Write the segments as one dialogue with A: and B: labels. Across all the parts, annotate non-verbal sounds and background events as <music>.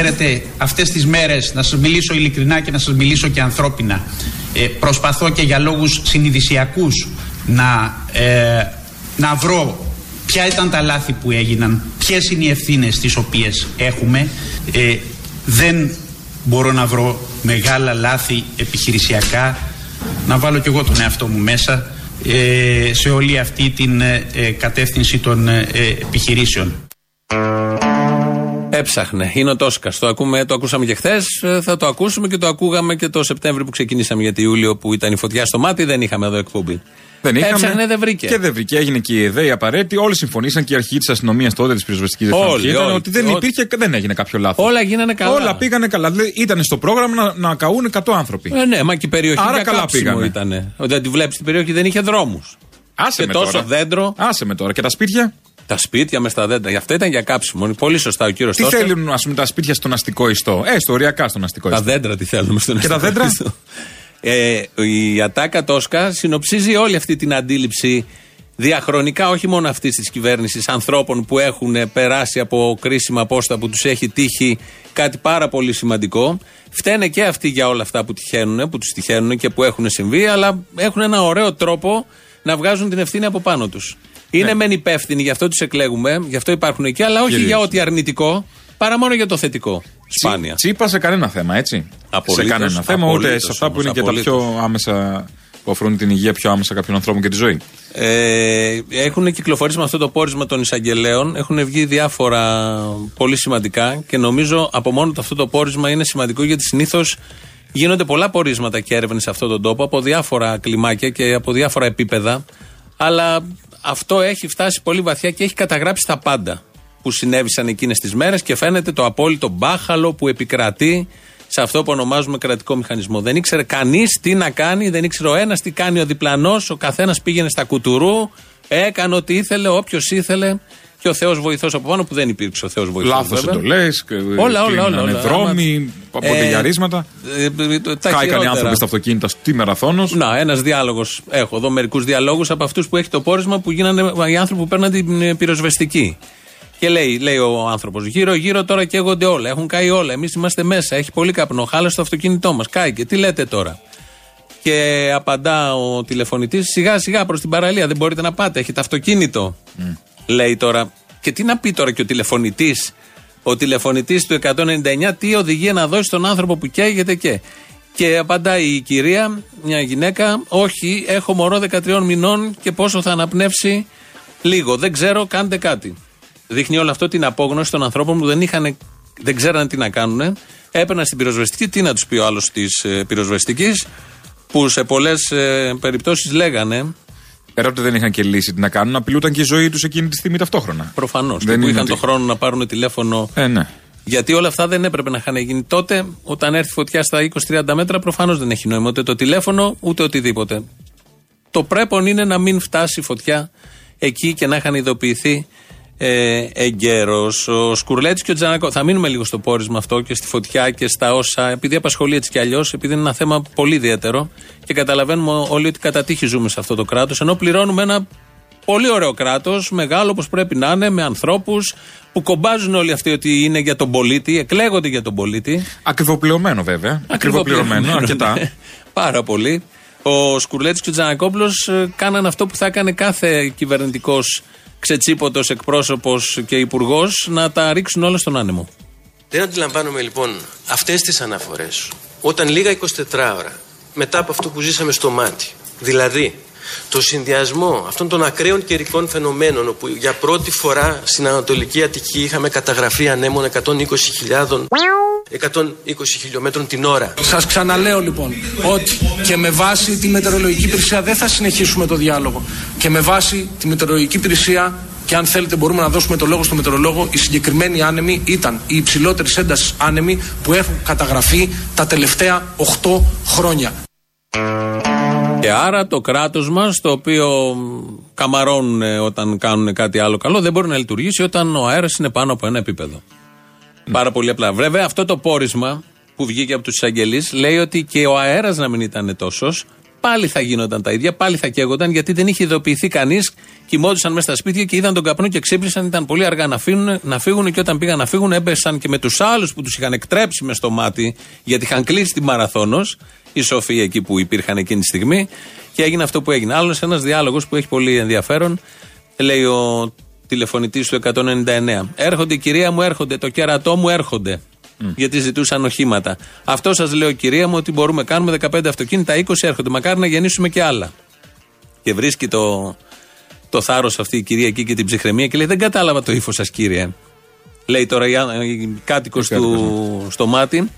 A: Ξέρετε, αυτές τις μέρες, να σας μιλήσω ειλικρινά και να σας μιλήσω και ανθρώπινα, ε, προσπαθώ και για λόγους συνειδησιακούς να, ε, να βρω ποια ήταν τα λάθη που έγιναν, ποιες είναι οι ευθύνες τις οποίες έχουμε. Ε, δεν μπορώ να βρω μεγάλα λάθη επιχειρησιακά, να βάλω κι εγώ τον εαυτό μου μέσα ε, σε όλη αυτή την ε, κατεύθυνση των επιχειρήσεων.
B: Έψαχνε. Είναι ο Τόσκα. Το, ακούμε, το ακούσαμε και χθες. Θα το ακούσουμε και το ακούγαμε και το Σεπτέμβριο που ξεκινήσαμε για Ιούλιο που ήταν η φωτιά στο μάτι. Δεν είχαμε εδώ εκπομπή.
C: Δεν είχαμε.
B: Έψαχνε, δεν βρήκε.
C: Και δεν βρήκε. Έγινε και η ιδέα απαραίτητη. Όλοι συμφωνήσαν και η αρχή της αστυνομίας τότε της πυροσβεστικής
B: δευτερολογία
C: ήταν ότι δεν
B: όλοι.
C: υπήρχε και δεν έγινε κάποιο λάθος.
B: Όλα γίνανε καλά.
C: Όλα πήγανε καλά. Δηλαδή ήταν στο πρόγραμμα να, να καούν 100 άνθρωποι.
B: Ε, ναι, μα και η περιοχή
C: Άρα
B: για
C: καλά πήγανε.
B: ήταν. Όταν τη βλέπεις την περιοχή δεν είχε δρόμους.
C: Άσε
B: Και
C: με
B: τόσο
C: τώρα.
B: δέντρο.
C: Άσε με τώρα. Και τα σπίτια;
B: Τα σπίτια μες στα δέντρα. Γι' αυτό ήταν για κάψιμο. Πολύ σωστά ο κύριος
C: Τι
B: Τόσκα.
C: θέλουν, ας πούμε, τα σπίτια στον αστικό ιστό; Ε, οριακά στον αστικό
B: Τα
C: ιστό.
B: δέντρα τι θέλουμε στον
C: Και τα
B: αστικό
C: δέντρα;
B: ιστό. Ε, η Ατάκα Τόσκα συνοψίζει όλη αυτή την αντίληψη διαχρονικά, όχι μόνο αυτής της κυβέρνησης, ανθρώπων που έχουν περάσει από κρίσιμα πόστα που τους έχει τύχει κάτι πάρα πολύ σημαντικό. Φταίνε και αυτοί για όλα αυτά που τυχαίνουν, που τους τυχαίνουν και που έχουν συμβεί, αλλά έχουν ένα ωραίο τρόπο να βγάζουν την ευθύνη από πάνω τους. Είναι
C: Ναι.
B: μεν υπεύθυνοι, γι' αυτό τους εκλέγουμε, γι' αυτό υπάρχουν εκεί, αλλά όχι
C: Κυρίως.
B: για ό,τι αρνητικό, παρά μόνο για το θετικό. Σπάνια.
C: Τσίπα σε κανένα θέμα, έτσι.
B: Απολύτως,
C: σε κανένα θέμα, ούτε
B: απολύτως
C: σε αυτά που
B: όμως,
C: είναι και τα
B: απολύτως.
C: πιο άμεσα. που αφορούν την υγεία πιο άμεσα κάποιων ανθρώπων και τη ζωή.
B: Ε, έχουν κυκλοφορήσει με αυτό το πόρισμα των εισαγγελέων. Έχουν βγει διάφορα πολύ σημαντικά και νομίζω από μόνο το αυτό το πόρισμα είναι σημαντικό γιατί συνήθως γίνονται πολλά πορίσματα και έρευνες σε αυτόν τον τόπο από διάφορα κλιμάκια και από διάφορα επίπεδα. Αλλά αυτό έχει φτάσει πολύ βαθιά και έχει καταγράψει τα πάντα που συνέβησαν εκείνες τις μέρες και φαίνεται το απόλυτο μπάχαλο που επικρατεί σε αυτό που ονομάζουμε κρατικό μηχανισμό. Δεν ήξερε κανείς τι να κάνει, δεν ήξερε ο ένας τι κάνει ο διπλανός, ο καθένας πήγαινε στα κουτουρού, έκανε ό,τι ήθελε, όποιος ήθελε. Και ο Θεός βοηθός από πάνω που δεν υπήρξε ο Θεός βοηθός.
C: Λάθος εντολές,
B: Όλα, όλα, όλα, όλα.
C: δρόμοι,
B: Άμα-
C: αποτελιαρίσματα.
B: Ε, ε, τα
C: Χάηκαν οι
B: χειρότερα.
C: άνθρωποι στα αυτοκίνητα στη μαραθώνο.
B: Να, ένας διάλογος. Έχω εδώ μερικούς διαλόγους από αυτούς που έχει το πόρισμα που γίνανε οι άνθρωποι που παίρναν την ε, πυροσβεστική. Και λέει, λέει ο άνθρωπος: Γύρω-γύρω τώρα καίγονται όλα. Έχουν καεί όλα. Εμείς είμαστε μέσα. Έχει πολύ καπνό. Χάλασε το αυτοκίνητό μας. Κάηκε. Τι λέτε τώρα; Και απαντά ο τηλεφωνητής: Σιγά σιγά προς την παραλία. Δεν μπορείτε να πάτε. Έχετε αυτοκίνητο. Λέει τώρα. Και τι να πει τώρα και ο τηλεφωνητής; Ο τηλεφωνητής του 199 τι οδηγία να δώσει στον άνθρωπο που καίγεται και. Και απαντάει η κυρία, μια γυναίκα, Όχι, έχω μωρό 13 μηνών και πόσο θα αναπνεύσει λίγο. Δεν ξέρω, κάντε κάτι. Δείχνει όλο αυτό την απόγνωση των ανθρώπων που δεν, είχαν, δεν ξέρανε τι να κάνουν. Έπαιρναν στην πυροσβεστική. Τι να τους πει ο άλλος της ε, πυροσβεστικής, που σε πολλές ε, περιπτώσεις λέγανε
C: Πέρα από ότι δεν είχαν και λύση τι να κάνουν, απειλούταν και η ζωή τους εκείνη τη στιγμή ταυτόχρονα.
B: προφανώς.
C: Δεν
B: που
C: είναι
B: είχαν
C: ότι-
B: το χρόνο να πάρουν τηλέφωνο.
C: Ε, ναι.
B: Γιατί όλα αυτά δεν έπρεπε να είχαν γίνει τότε. Όταν έρθει φωτιά στα 20-30 μέτρα, προφανώς δεν έχει νόημα ούτε το τηλέφωνο ούτε οτιδήποτε. Το πρέπον είναι να μην φτάσει η φωτιά εκεί και να είχαν ειδοποιηθεί ε, εγκαίρω. Ο Σκουρλέτης και ο Τζανακό. Θα μείνουμε λίγο στο πόρισμα αυτό και στη φωτιά και στα όσα. Επειδή απασχολεί έτσι κι αλλιώς, επειδή είναι ένα θέμα πολύ ιδιαίτερο και καταλαβαίνουμε όλοι ότι κατά τύχη ζούμε σε αυτό το κράτος, ενώ πληρώνουμε ένα πολύ ωραίο κράτος, μεγάλο όπως πρέπει να είναι, με ανθρώπους που κομπάζουν όλοι αυτοί ότι είναι για τον πολίτη, εκλέγονται για τον πολίτη.
C: Ακριβοπληρωμένο βέβαια. Ακριβοπληρωμένο, αρκετά.
B: ναι. <laughs> Πάρα πολύ. Ο Σκουρλέτης και ο Τζανακόπουλος κάνανε αυτό που θα έκανε κάθε κυβερνητικός ξετσίποτος εκπρόσωπος και υπουργός να τα ρίξουν όλα στον άνεμο.
D: Δεν αντιλαμβάνομαι λοιπόν αυτές τις αναφορές όταν λίγα 24 ώρα μετά από αυτό που ζήσαμε στο μάτι, δηλαδή το συνδυασμό αυτών των ακραίων καιρικών φαινομένων όπου για πρώτη φορά στην Ανατολική Αττική είχαμε καταγραφεί ανέμων 120.000 120 χιλιόμετρων την ώρα.
E: Σας ξαναλέω λοιπόν ότι και με βάση τη μετεωρολογική υπηρεσία δεν θα συνεχίσουμε το διάλογο. Και με βάση τη μετεωρολογική υπηρεσία και αν θέλετε μπορούμε να δώσουμε το λόγο στο μετεωρολόγο, οι συγκεκριμένοι άνεμοι ήταν οι υψηλότερης έντασης άνεμοι που έχουν καταγραφεί τα τελευταία 8 χρόνια.
B: Και άρα το κράτος μας, το οποίο καμαρώνουν όταν κάνουν κάτι άλλο καλό, δεν μπορεί να λειτουργήσει όταν ο αέρας είναι πάνω από ένα επίπεδο. Πάρα πολύ απλά. Βέβαια, αυτό το πόρισμα που βγήκε από τους εισαγγελείς λέει ότι και ο αέρας να μην ήταν τόσος, πάλι θα γίνονταν τα ίδια, πάλι θα καίγονταν γιατί δεν είχε ειδοποιηθεί κανείς. Κοιμόντουσαν μέσα στα σπίτια και είδαν τον καπνό και ξύπνησαν. Ήταν πολύ αργά να φύγουν, να φύγουν και όταν πήγαν να φύγουν έμπεσαν και με τους άλλους που τους είχαν εκτρέψει μες στο μάτι γιατί είχαν κλείσει τη μαραθώνος. Η Σοφία εκεί που υπήρχαν εκείνη τη στιγμή και έγινε αυτό που έγινε. Άλλος ένας διάλογος που έχει πολύ ενδιαφέρον. Λέει ο τηλεφωνητής του 199. Έρχονται η κυρία μου, έρχονται. Το κερατό μου έρχονται. Γιατί ζητούσαν οχήματα. Αυτό σας λέω, κυρία μου, ότι μπορούμε να κάνουμε 15 αυτοκίνητα, 20 έρχονται. Μακάρι να γεννήσουμε και άλλα. Και βρίσκει το, το θάρρος αυτή η κυρία εκεί και την ψυχραιμία και λέει: Δεν κατάλαβα το ύφος σας, κύριε. Λέει τώρα η, η κάτοικος του στο μάτι.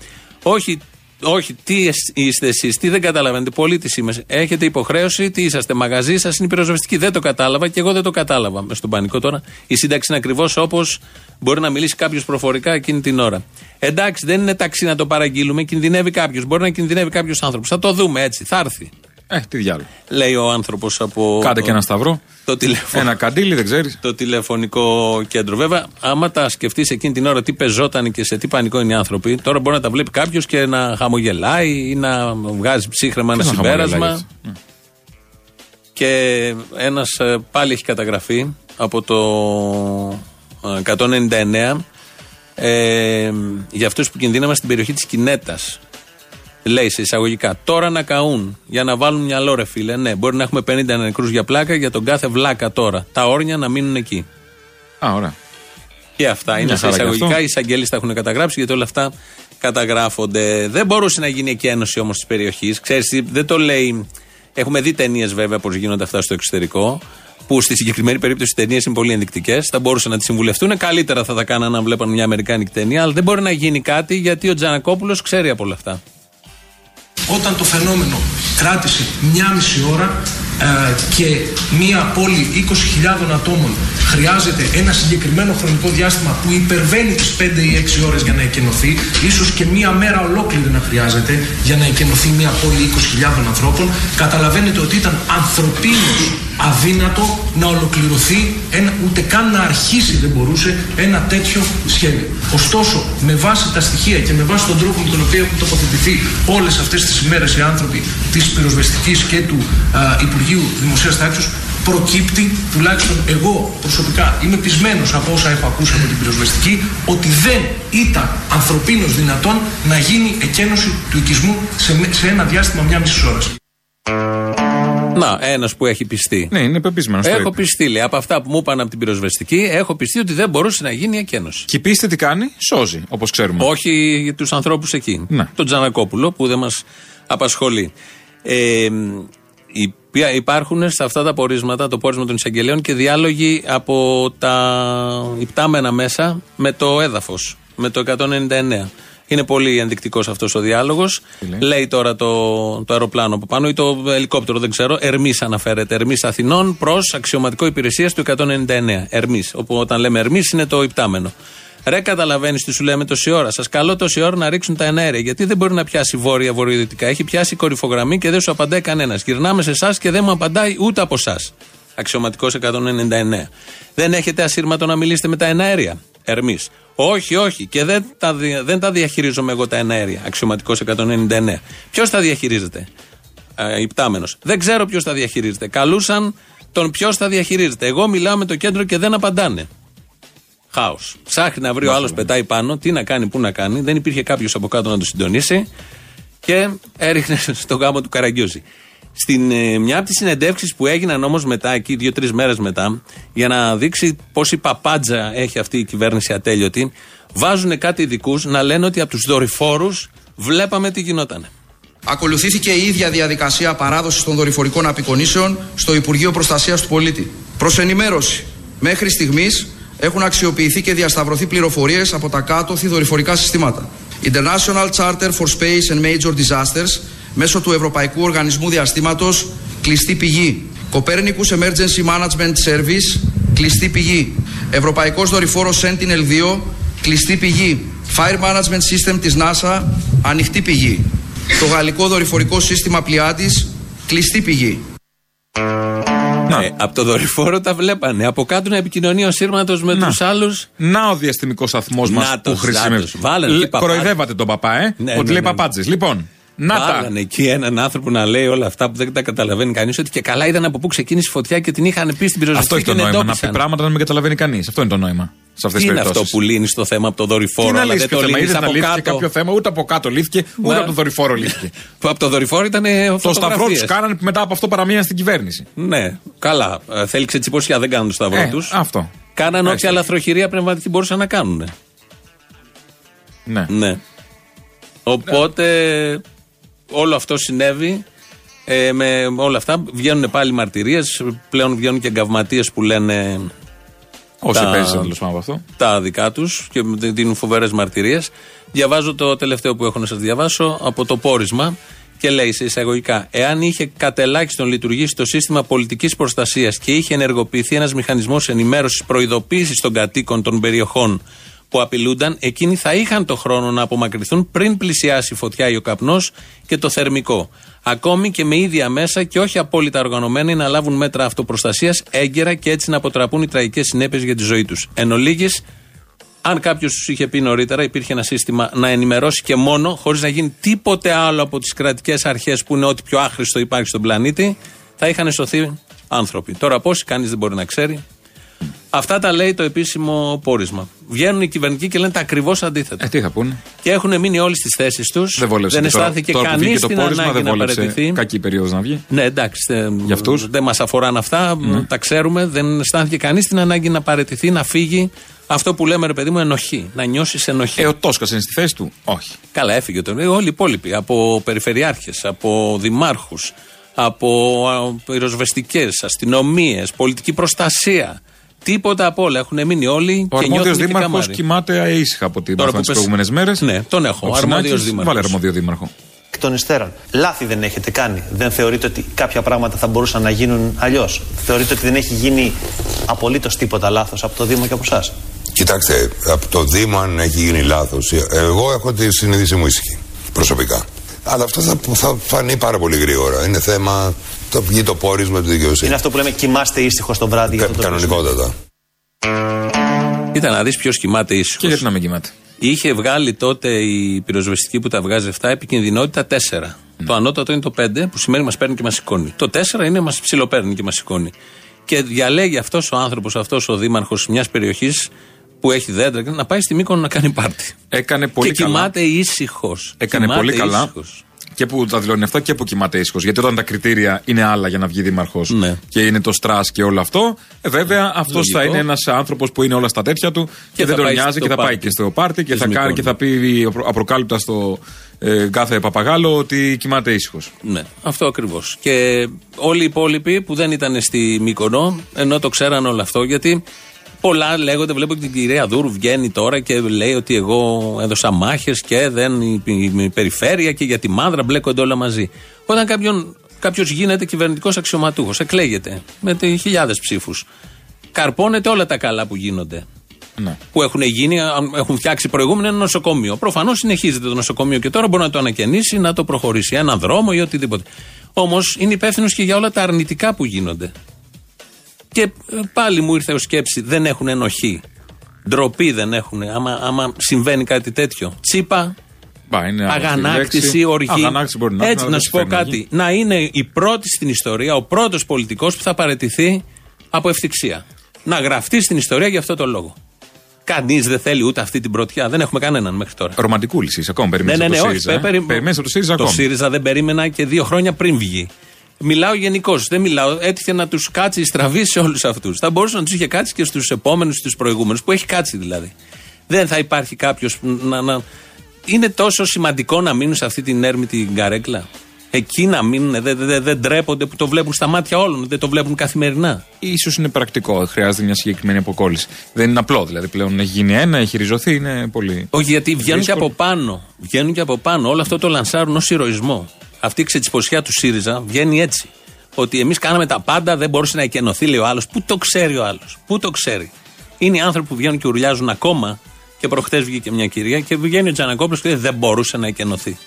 B: Όχι, όχι, τι είστε εσείς, τι δεν καταλαβαίνετε. Πολίτη είμαι. Έχετε υποχρέωση, τι είσαστε, μαγαζί σας είναι η πυροσβεστική. Δεν το κατάλαβα και εγώ δεν το κατάλαβα. Με στον πανικό τώρα. Η σύνταξη είναι ακριβώς όπως μπορεί να μιλήσει κάποιος προφορικά εκείνη την ώρα. Εντάξει, δεν είναι ταξί να το παραγγείλουμε, κινδυνεύει κάποιος. Μπορεί να κινδυνεύει κάποιος άνθρωπος. Θα το δούμε έτσι, θα έρθει.
C: Ε, τι διάλογο.
B: Λέει ο άνθρωπος από.
C: Κάντε και ένα σταυρό.
B: Το τηλέφωνο.
C: Ένα καντήλι, δεν ξέρεις.
B: Το τηλεφωνικό κέντρο. Βέβαια, άμα τα σκεφτείς εκείνη την ώρα τι πεζόταν και σε τι πανικό είναι οι άνθρωποι, τώρα μπορεί να τα βλέπει κάποιος και να χαμογελάει ή να βγάζει ψύχρεμα ένα
C: να
B: συμπέρασμα.
C: χαμογελάει,
B: Και ένας πάλι έχει καταγραφεί από το ε, 199 ε, για αυτούς που κινδύνευαν στην περιοχή της Κινέτας. Λέει σε εισαγωγικά, τώρα να καούν για να βάλουν μυαλό, ρε φίλε. Ναι, μπορεί να έχουμε 50 νεκρούς για πλάκα για τον κάθε βλάκα τώρα. Τα όρνια να μείνουν εκεί.
C: Α, ωραία.
B: Και αυτά είναι
C: Μια
B: σε
C: χαρά και
B: εισαγωγικά.
C: αυτό.
B: Οι εισαγγελείς τα έχουν καταγράψει γιατί όλα αυτά καταγράφονται. Δεν μπορούσε να γίνει εκεί ένωση όμως της περιοχής. Ξέρεις, δεν το λέει. Έχουμε δει ταινίες βέβαια πώς γίνονται αυτά στο εξωτερικό. Που στη συγκεκριμένη περίπτωση οι ταινίες είναι πολύ ενδεικτικές. Θα μπορούσαν να τις συμβουλευτούν. Καλύτερα θα τα κάναν αν βλέπαν μια Αμερικάνικη ταινία. Αλλά δεν μπορεί να γίνει κάτι γιατί ο Τζανακόπουλος ξέρει από όλα αυτά.
E: Όταν το φαινόμενο κράτησε μία μισή ώρα ε, και μία πόλη 20.000 ατόμων χρειάζεται ένα συγκεκριμένο χρονικό διάστημα που υπερβαίνει τις 5 ή 6 ώρες για να εκενωθεί, ίσως και μία μέρα ολόκληρη να χρειάζεται για να εκενωθεί μία πόλη 20.000 ανθρώπων, καταλαβαίνετε ότι ήταν ανθρωπίνως αδύνατο να ολοκληρωθεί, ένα, ούτε καν να αρχίσει δεν μπορούσε ένα τέτοιο σχέδιο. Ωστόσο, με βάση τα στοιχεία και με βάση τον τρόπο με τον οποίο έχουν τοποθετηθεί όλες αυτές τις ημέρες οι άνθρωποι της πυροσβεστικής και του α, Υπουργείου Δημοσίας Τάξης, προκύπτει, τουλάχιστον εγώ προσωπικά είμαι πεισμένος από όσα έχω ακούσει από την πυροσβεστική, ότι δεν ήταν ανθρωπίνως δυνατόν να γίνει εκένωση του οικισμού σε, με- σε ένα διάστημα μια μισή ώρα.
B: Να, ένας που έχει πιστεί.
C: Ναι, είναι πεπισμένος.
B: Έχω πιστεί, λέει, από αυτά που μου είπαν από την πυροσβεστική, έχω πιστεί ότι δεν μπορούσε να γίνει η εκένωση.
C: Και πείστε τι κάνει, σώζει, όπως ξέρουμε.
B: Όχι για τους ανθρώπους εκεί.
C: Ναι.
B: Τον Τζανακόπουλο που δεν μας απασχολεί. Ε, υπά- υπάρχουν σε αυτά τα πορίσματα, το πόρισμα των εισαγγελέων και διάλογοι από τα υπτάμενα μέσα με το έδαφος, με το 199. Είναι πολύ ενδεικτικός αυτός ο διάλογος.
C: λέει;
B: Λέει τώρα το, το αεροπλάνο από πάνω ή το ελικόπτερο, δεν ξέρω. Ερμής αναφέρεται. Ερμής Αθηνών προς αξιωματικό υπηρεσίας του 199. Ερμής. Όπου όταν λέμε Ερμής είναι το υπτάμενο. Ρε, καταλαβαίνεις τι σου λέμε τόση ώρα. Σας καλώ τόση ώρα να ρίξουν τα εναέρια. Γιατί δεν μπορεί να πιάσει βόρεια βορειοδυτικά. Έχει πιάσει κορυφογραμμή και δεν σου απαντάει κανένας. Γυρνάμε σε εσάς και δεν μου απαντάει ούτε από εσάς. Αξιωματικός 199. Δεν έχετε ασύρματο να μιλήσετε με τα εναέρια. Ερμής; Όχι, όχι. Και δεν τα, δια- δεν τα διαχειρίζομαι εγώ τα εναέρια. Αξιωματικός 199. Ποιος τα διαχειρίζεται; Ε, υπτάμενος. Δεν ξέρω ποιος τα διαχειρίζεται. Καλούσαν τον ποιος τα διαχειρίζεται. Εγώ μιλάω με το κέντρο και δεν απαντάνε. Χάος. Ψάχνει να βρει ο άλλος, πετάει πάνω, τι να κάνει, πού να κάνει. Δεν υπήρχε κάποιος από κάτω να το συντονίσει και έριχνε <laughs> στο γάμο του Καραγκιόζη. Στην ε, μια από τις συνεντεύξεις που έγιναν όμως μετά, εκεί δύο-τρεις μέρες μετά, για να δείξει πόση παπάντζα έχει αυτή η κυβέρνηση ατέλειωτη, βάζουν κάτι ειδικούς να λένε ότι από τους δορυφόρους βλέπαμε τι γινότανε.
F: Ακολουθήθηκε η ίδια διαδικασία παράδοσης των δορυφορικών απεικονίσεων στο Υπουργείο Προστασίας του Πολίτη. Προς ενημέρωση, μέχρι στιγμής έχουν αξιοποιηθεί και διασταυρωθεί πληροφορίες από τα κάτωθι δορυφορικά συστήματα. International Charter for Space and Major Disasters μέσω του Ευρωπαϊκού Οργανισμού Διαστήματος κλειστή πηγή. Copernicus Emergency Management Service κλειστή πηγή. Ευρωπαϊκός δορυφόρος Sentinel-2 κλειστή πηγή. Fire Management System της NASA ανοιχτή πηγή. Το γαλλικό δορυφορικό σύστημα Pleiades κλειστή πηγή.
C: Να.
B: Ε, από το δορυφόρο τα βλέπανε. Από κάτω να επικοινωνεί ο σύρματος με
C: Να.
B: τους άλλους.
C: Να ο διαστημικός σταθμό μας
B: Νάτος,
C: που χρησιμεύει.
B: νάτος. Βάλανε
C: Λε-
B: και παπά-
C: Κοροϊδεύατε τον παπά, ε;
B: Ναι,
C: ότι
B: ναι,
C: λέει
B: ναι.
C: παπάτζε. Λοιπόν, Να τα.
B: Βάλανε εκεί έναν άνθρωπο να λέει όλα αυτά που δεν τα καταλαβαίνει κανείς. Ότι και καλά είδαν από πού ξεκίνησε η φωτιά και την είχαν πει στην πυροσβεστική.
C: Αυτό έχει
B: και
C: το
B: την
C: νόημα. Να πει
B: εντόπισαν.
C: πράγματα να μην καταλαβαίνει κανείς. Αυτό είναι το νόημα. Σε αυτές
B: Τις
C: τι
B: είναι αυτό
C: περιπτώσει.
B: που λύνεις το θέμα από το δορυφόρο,
C: Τι να
B: αλλά
C: λύσεις
B: δεν
C: το
B: το
C: θέμα;
B: λύνεις
C: Είδες να
B: από
C: λύθηκε
B: κάτω.
C: κάποιο θέμα, ούτε από κάτω λύθηκε, ούτε
B: Ναι.
C: από το δορυφόρο λύθηκε.
B: Που από το δορυφόρο ήταν
C: Το σταυρό
B: φωτογραφίες.
C: τους κάνανε που μετά από αυτό παραμείναν στην κυβέρνηση.
B: Ναι, καλά. Ε, Θέλει ξετσιποσιά, δεν κάνουν το σταυρό
C: Ε,
B: τους.
C: αυτό.
B: Κάναν
C: Έτσι.
B: όποια αλαθροχειρία πνευματική μπορούσαν να κάνουν.
C: Ναι.
B: Ναι. Οπότε όλο αυτό συνέβη. Ε, με όλα αυτά βγαίνουν πάλι μαρτυρίες. Πλέον βγαίνουν και εγκαυματίες που λένε
C: Όσοι
B: Τα-
C: παίζουν τέλος πάντων από αυτό.
B: τα δικά τους και δίνουν φοβερές μαρτυρίες. Διαβάζω το τελευταίο που έχω να σας διαβάσω από το πόρισμα και λέει σε εισαγωγικά: Εάν είχε κατελάχιστον λειτουργήσει το σύστημα πολιτικής προστασίας και είχε ενεργοποιηθεί ένας μηχανισμός ενημέρωσης προειδοποίησης των κατοίκων των περιοχών που απειλούνταν, εκείνοι θα είχαν το χρόνο να απομακρυνθούν πριν πλησιάσει η φωτιά ή ο καπνός και το θερμικό. Ακόμη και με ίδια μέσα και όχι απόλυτα οργανωμένοι να λάβουν μέτρα αυτοπροστασίας έγκαιρα και έτσι να αποτραπούν οι τραγικές συνέπειες για τη ζωή τους. Εν ολίγης, αν κάποιος τους είχε πει νωρίτερα, υπήρχε ένα σύστημα να ενημερώσει και μόνο, χωρίς να γίνει τίποτε άλλο από τις κρατικές αρχές που είναι ό,τι πιο άχρηστο υπάρχει στον πλανήτη, θα είχαν σωθεί άνθρωποι. Τώρα πόσοι, κανείς δεν μπορεί να ξέρει. Αυτά τα λέει το επίσημο πόρισμα. Βγαίνουν οι κυβερνητικοί και λένε τα ακριβώς αντίθετα.
C: Ε, τι θα πούνε;
B: Και έχουν μείνει όλοι στι θέσεις τους.
C: Δεν βόλεψε.
B: Δεν
C: και τώρα-
B: αισθάνθηκε
C: τώρα που
B: κανείς
C: βγήκε το
B: την
C: πόρισμα,
B: ανάγκη
C: δεν
B: να
C: βόλεψε.
B: παραιτηθεί.
C: Κακή περίοδος να βγει.
B: Ναι, εντάξει. δεν-
C: Για αυτούς. Ναι.
B: Δεν μας αφοράνε αυτά. Τα ξέρουμε. Δεν αισθάνθηκε κανείς την ανάγκη να παραιτηθεί, να φύγει. Αυτό που λέμε, ρε παιδί μου, ενοχή. Να νιώσεις ενοχή.
C: Ε, ο Τόσκας είναι στη θέση του; Όχι.
B: Καλά, έφυγε τον. Ε, όλοι οι υπόλοιποι. Από περιφερειάρχες, από δημάρχους, από πυροσβεστικές, αστυνομίες, πολιτική προστασία. Τίποτα απ' όλα. Έχουν μείνει όλοι
C: Ο
B: και
C: αρμόδιος
B: νιώθουν και
C: δήμαρχος
B: καμάρι.
C: κοιμάται ήσυχα από ό,τι
B: Τώρα
C: μάθαμε
B: που
C: τις
B: πες-
C: προηγούμενες μέρες.
B: Ναι, τον έχω. Αρμόδιος δήμαρχος.
C: Βάλε αρμόδιο δήμαρχο.
G: εκ των υστέρων. Λάθη δεν έχετε κάνει. Δεν θεωρείτε ότι κάποια πράγματα θα μπορούσαν να γίνουν αλλιώς; Θεωρείτε ότι δεν έχει γίνει απολύτως τίποτα λάθος από το Δήμο και από εσάς;
H: Κοιτάξτε, από το Δήμο αν έχει γίνει λάθος, εγώ έχω τη συνείδησή μου ήσυχη, προσωπικά. Αλλά αυτό θα, θα φανεί πάρα πολύ γρήγορα. Είναι θέμα, το βγει το πόρισμα του δικαιοσύνη.
G: Είναι αυτό που λέμε κοιμάστε ήσυχο το βράδυ για
H: Κα,
G: αυτό το
H: κανονικότατα.
B: Κοίτα να δεις ποιος κοιμάται ήσυχος.
C: Και γιατί να μην κοιμάται.
B: Είχε βγάλει τότε η πυροσβεστική που τα βγάζει 7 επικινδυνότητα 4.
C: Ναι.
B: Το ανώτατο είναι το 5 που σημαίνει μας παίρνει και μας σηκώνει. Το 4 είναι μας ψιλοπαίρνει και μας σηκώνει. Και διαλέγει αυτός ο άνθρωπος, αυτός ο δήμαρχος μιας περιοχής που έχει δέντρα να πάει στη Μύκονο να κάνει πάρτι.
C: Έκανε πολύ
B: και
C: καλά.
B: κοιμάται ήσυχος.
C: Έκανε πολύ καλά. Και που τα δηλώνει αυτά και που κοιμάται ήσυχος. Γιατί όταν τα κριτήρια είναι άλλα για να βγει δήμαρχος
B: Ναι.
C: και είναι το στρά και όλο αυτό, ε, βέβαια αυτός
B: Λογικό.
C: θα είναι ένας άνθρωπος που είναι όλα στα τέτοια του και,
B: θα
C: δεν τον
B: πάει
C: νοιάζει
B: στο
C: και θα πάει
B: πάρτι
C: και στο πάρτι και
B: της
C: θα, κάνει,
B: Μυκόνου.
C: και θα πει απρο- απροκάλυπτα στο ε, κάθε παπαγάλο ότι κοιμάται ήσυχος.
B: Ναι, αυτό ακριβώς. Και όλοι οι υπόλοιποι που δεν ήταν στη Μύκονο, ενώ το ξέραν όλο αυτό, γιατί πολλά λέγονται. Βλέπω και την κυρία Δούρου βγαίνει τώρα και λέει ότι εγώ έδωσα μάχες και δεν η, η- η περιφέρεια και για τη μάδρα μπλέκονται όλα μαζί. Όταν κάποιος γίνεται κυβερνητικός αξιωματούχος, εκλέγεται με χιλιάδες ψήφους, καρπώνεται όλα τα καλά που γίνονται
C: Ναι.
B: που έχουν γίνει, αν έχουν φτιάξει προηγούμενο ένα νοσοκομείο. Προφανώς συνεχίζεται το νοσοκομείο και τώρα μπορεί να το ανακαινήσει, να το προχωρήσει. Έναν δρόμο ή οτιδήποτε. Όμως είναι υπεύθυνος και για όλα τα αρνητικά που γίνονται. Και ε, πάλι μου ήρθε ως σκέψη, δεν έχουν ενοχή. Ντροπή δεν έχουν. Άμα, άμα συμβαίνει κάτι τέτοιο. Τσίπα,
C: Μπα, είναι άβολη
B: αγανάκτηση,
C: λέξη.
B: οργή.
C: Αγανάκτηση μπορεί να
B: Έτσι,
C: είναι, αλλά
B: να
C: δεν
B: σου πω
C: συμφέρει
B: κάτι.
C: γίνει.
B: Να είναι η πρώτη στην ιστορία, ο πρώτος πολιτικός που θα παραιτηθεί από ευτυχία. Να γραφτεί στην ιστορία για αυτό το λόγο. Κανείς δεν θέλει ούτε αυτή την πρωτιά. Δεν έχουμε κανέναν μέχρι τώρα.
C: Ρομαντικού λύση ακόμα
B: Ναι,
C: περιμένεις
B: ναι,
C: από
B: ναι,
C: το
B: όχι.
C: ΣΥΡΙΖΑ.
B: πε-
C: ε;
B: περι-
C: Περιμένεις από το ΣΥΡΙΖΑ
B: Το
C: ακόμα.
B: ΣΥΡΙΖΑ δεν περίμενα και δύο χρόνια πριν βγει. Μιλάω γενικώς. Δεν μιλάω. Έτυχε να τους κάτσει η στραβή σε όλους αυτούς. Θα μπορούσε να τους είχε κάτσει και στους επόμενους, στους προηγούμενους, που έχει κάτσει δηλαδή. Δεν θα υπάρχει κάποιος να, να. Είναι τόσο σημαντικό να μείνουν σε αυτή την έρμητη καρέκλα; Εκεί να μείνουν, δεν δεν- δεν τρέπονται που το βλέπουν στα μάτια όλων, δεν το βλέπουν καθημερινά;
C: Ίσως είναι πρακτικό. Χρειάζεται μια συγκεκριμένη αποκόλληση. Δεν είναι απλό. Δηλαδή πλέον έχει γίνει ένα, έχει ριζωθεί, είναι πολύ.
B: Όχι, γιατί βγαίνουν και
C: Δύσκολο.
B: από πάνω. Βγαίνουν και από πάνω. Όλο αυτό το λανσάρουν ως ηρωισμό. Αυτή η ξετσιποσιά του ΣΥΡΙΖΑ βγαίνει έτσι. Ότι εμείς κάναμε τα πάντα, δεν μπορούσε να εκενωθεί, λέει ο άλλος. Πού το ξέρει ο άλλος. Πού το ξέρει. Είναι οι άνθρωποι που βγαίνουν και ουρλιάζουν ακόμα. Και προχτές βγήκε μια κυρία και βγαίνει ο Τζανακόπουλος και λέει δεν μπορούσε να εκενωθεί.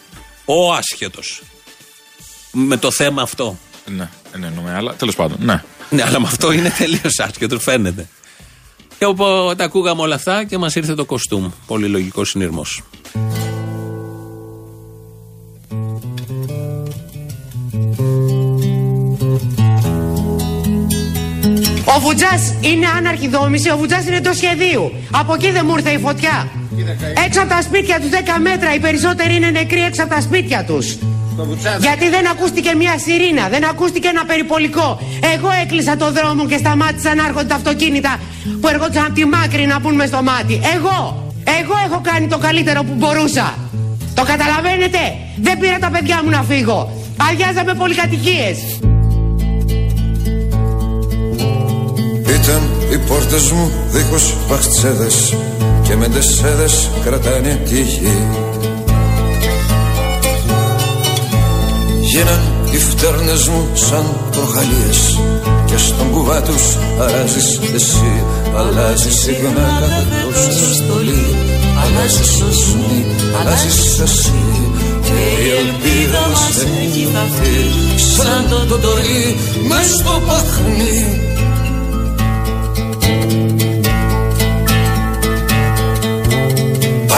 B: Ο άσχετος. Με το θέμα αυτό.
C: Ναι, ναι, εννοούμε, αλλά τέλος πάντων. Ναι.
B: Ναι, αλλά με αυτό είναι τελείως άσχετο, φαίνεται. Και οπότε τα ακούγαμε όλα αυτά και μας ήρθε το κοστούμ. Πολύ λογικός συνειρμός.
I: Ο Βουτζάς είναι αναρχιδόμηση, ο Βουτζάς είναι το σχεδίου. Από εκεί δεν μου ήρθε η φωτιά. Έξω από τα σπίτια του 10 μέτρα, οι περισσότεροι είναι νεκροί έξω από τα σπίτια τους. Γιατί δεν ακούστηκε μια σιρήνα, δεν ακούστηκε ένα περιπολικό. Εγώ έκλεισα το δρόμο και σταμάτησα να έρχονται τα αυτοκίνητα που έρχονταν από τη μάκρη να πούν μες στο μάτι. Εγώ, εγώ έχω κάνει το καλύτερο που μπορούσα. Το καταλαβαίνετε, δεν πήρα τα παιδιά μου να φύγω. Αδειάζαμε πολυκατοικίες.
J: Ήταν οι πόρτες μου δίχως βαχτσέδες και με τεσσέδες κρατάνε τη γη. Γίναν οι φτέρνες μου σαν προχαλίες και στον κουβά τους αλλάζεις εσύ. Αλλάζεις συχνά κάθε τόσο στολή αλλάζεις οσμή, αλλάζεις εσύ και η ελπίδα μας έχει χαθεί σαν το τοτορί μες στο παχνί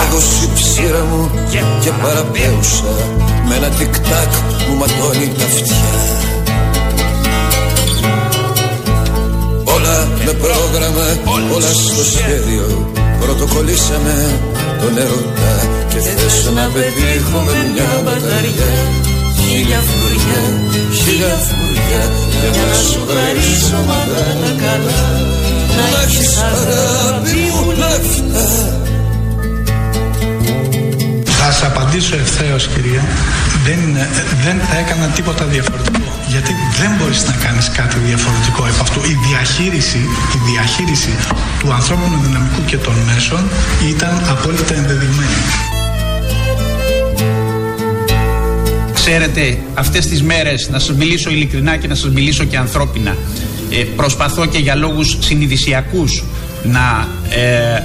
J: Πάγωσε η ψήρα μου και παραπέουσα με ένα τικ-τάκ που ματώνει τα αυτιά. Όλα με πρόγραμμα, όλα στο σχέδιο. Πρωτοκολλήσαμε τον ερωτά Και θες να πετύχουμε μια μπαταριά. Χίλια φλουριά, χίλια φλουριά Για να σου χαρίσω μαγάνα καλά. Να έχεις αγάπη μου λεφτά
K: θα σας απαντήσω ευθέως κυρία. Δεν, δεν θα έκανα τίποτα διαφορετικό. Γιατί δεν μπορείς να κάνεις κάτι διαφορετικό από αυτό. Η διαχείριση, η διαχείριση του ανθρώπινου δυναμικού και των μέσων ήταν απόλυτα ενδεδειγμένη.
A: Ξέρετε, αυτές τις μέρες, να σας μιλήσω ειλικρινά και να σας μιλήσω και ανθρώπινα, ε, προσπαθώ και για λόγους συνειδησιακούς να, ε,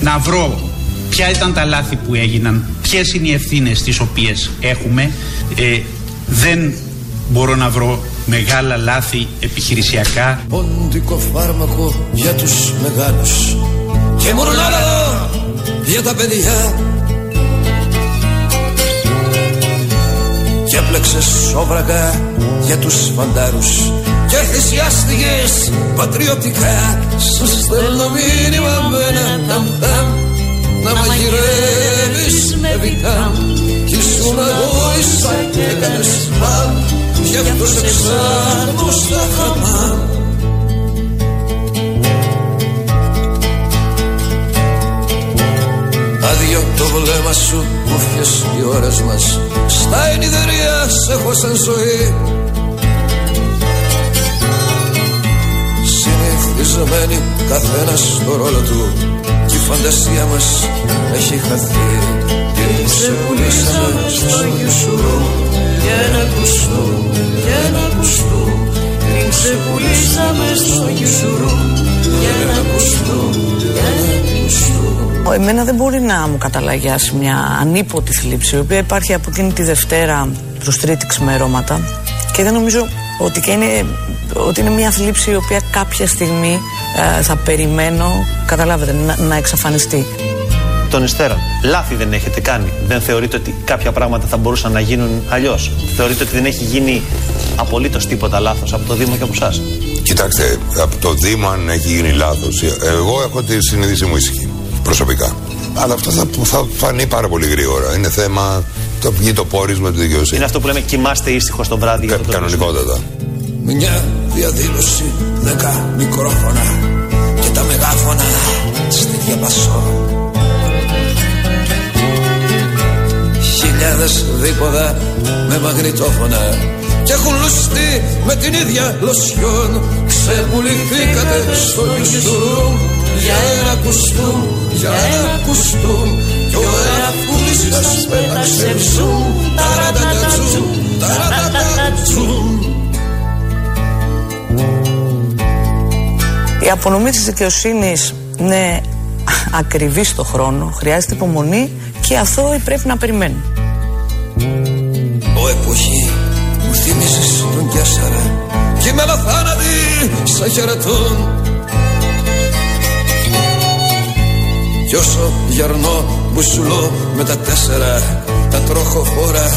A: να βρω ποια ήταν τα λάθη που έγιναν, ποιες είναι οι ευθύνες τις οποίες έχουμε. Ε, δεν μπορώ να βρω μεγάλα λάθη επιχειρησιακά.
J: Πόντικο φάρμακο για τους μεγάλους. Και μουρλάρα για τα παιδιά. Και έπλεξες σόβρακα για τους φαντάρους. Και θυσιάστηκες πατριωτικά. Σου στέλνω μήνυμα με ένα ταμ να μαγειρεύεις με βιτάμ κι ήσουν αγόησα και έκανες σπαμ γι' αυτός σε ψάχνω στα χαμάμ Άδειο το βλέμμα σου κούφιες οι ώρες μας. Στα ενιδερία σε έχω σαν ζωή. Συνηθισμένοι καθένας στο ρόλο του. Κι η φαντασία μας έχει χαθεί. Και σε πουλήσαμε στο γιουσουρού Για ένα κουστού, για ένα κουστού Πριν σε πουλήσαμε στο γιουσουρού Για ένα κουστού, για ένα κουστού
L: Εμένα δεν μπορεί να μου καταλαγιάσει μια ανίποτη θλίψη η οποία υπάρχει από εκείνη τη Δευτέρα προς Τρίτη ξημερώματα. Και δεν νομίζω ότι, και είναι, ότι είναι μια θλίψη η οποία κάποια στιγμή ε, θα περιμένω, καταλάβετε, να, να εξαφανιστεί.
G: Των υστέρων. Λάθη δεν έχετε κάνει. Δεν θεωρείτε ότι κάποια πράγματα θα μπορούσαν να γίνουν αλλιώς. Θεωρείτε ότι δεν έχει γίνει απολύτως τίποτα λάθος από το Δήμο και από εσάς.
H: Κοιτάξτε, από το Δήμο αν έχει γίνει λάθος. Εγώ έχω τη συνείδηση μου ήσυχη. Προσωπικά. Αλλά αυτό θα, θα φανεί πάρα πολύ γρήγορα. Είναι θέμα το βγει το πόρισμα του δικαιοσύνη.
G: Είναι αυτό που λέμε κοιμάστε ήσυχο το βράδυ.
H: Κα, κανονικότατα.
J: Μια διαδήλωση, δέκα μικρόφωνα και τα μεγάφωνα στη διαπασό. Χιλιάδες δίποδα με μαγνητόφωνα και έχουν λουστεί με την ίδια λοσιόν. Ξεπουληθήκατε στο γιουστούρου για ένα κουστούμ, για ένα κουστούμ. Κι ο εραφούλης σας πέταξε ψούμ ταρατατατσούμ, ταρατατατσούμ
L: Η απονομή της δικαιοσύνης είναι ακριβή στο χρόνο, χρειάζεται υπομονή και αθώοι πρέπει να περιμένουν.
J: Ο εποχή μου θυμίζεις τον Κιάσαρα και με θάνατοι σαν χαιρετούν. Κι όσο γερνώ μπουσουλώ με τα τέσσερα τα τροχοφόρα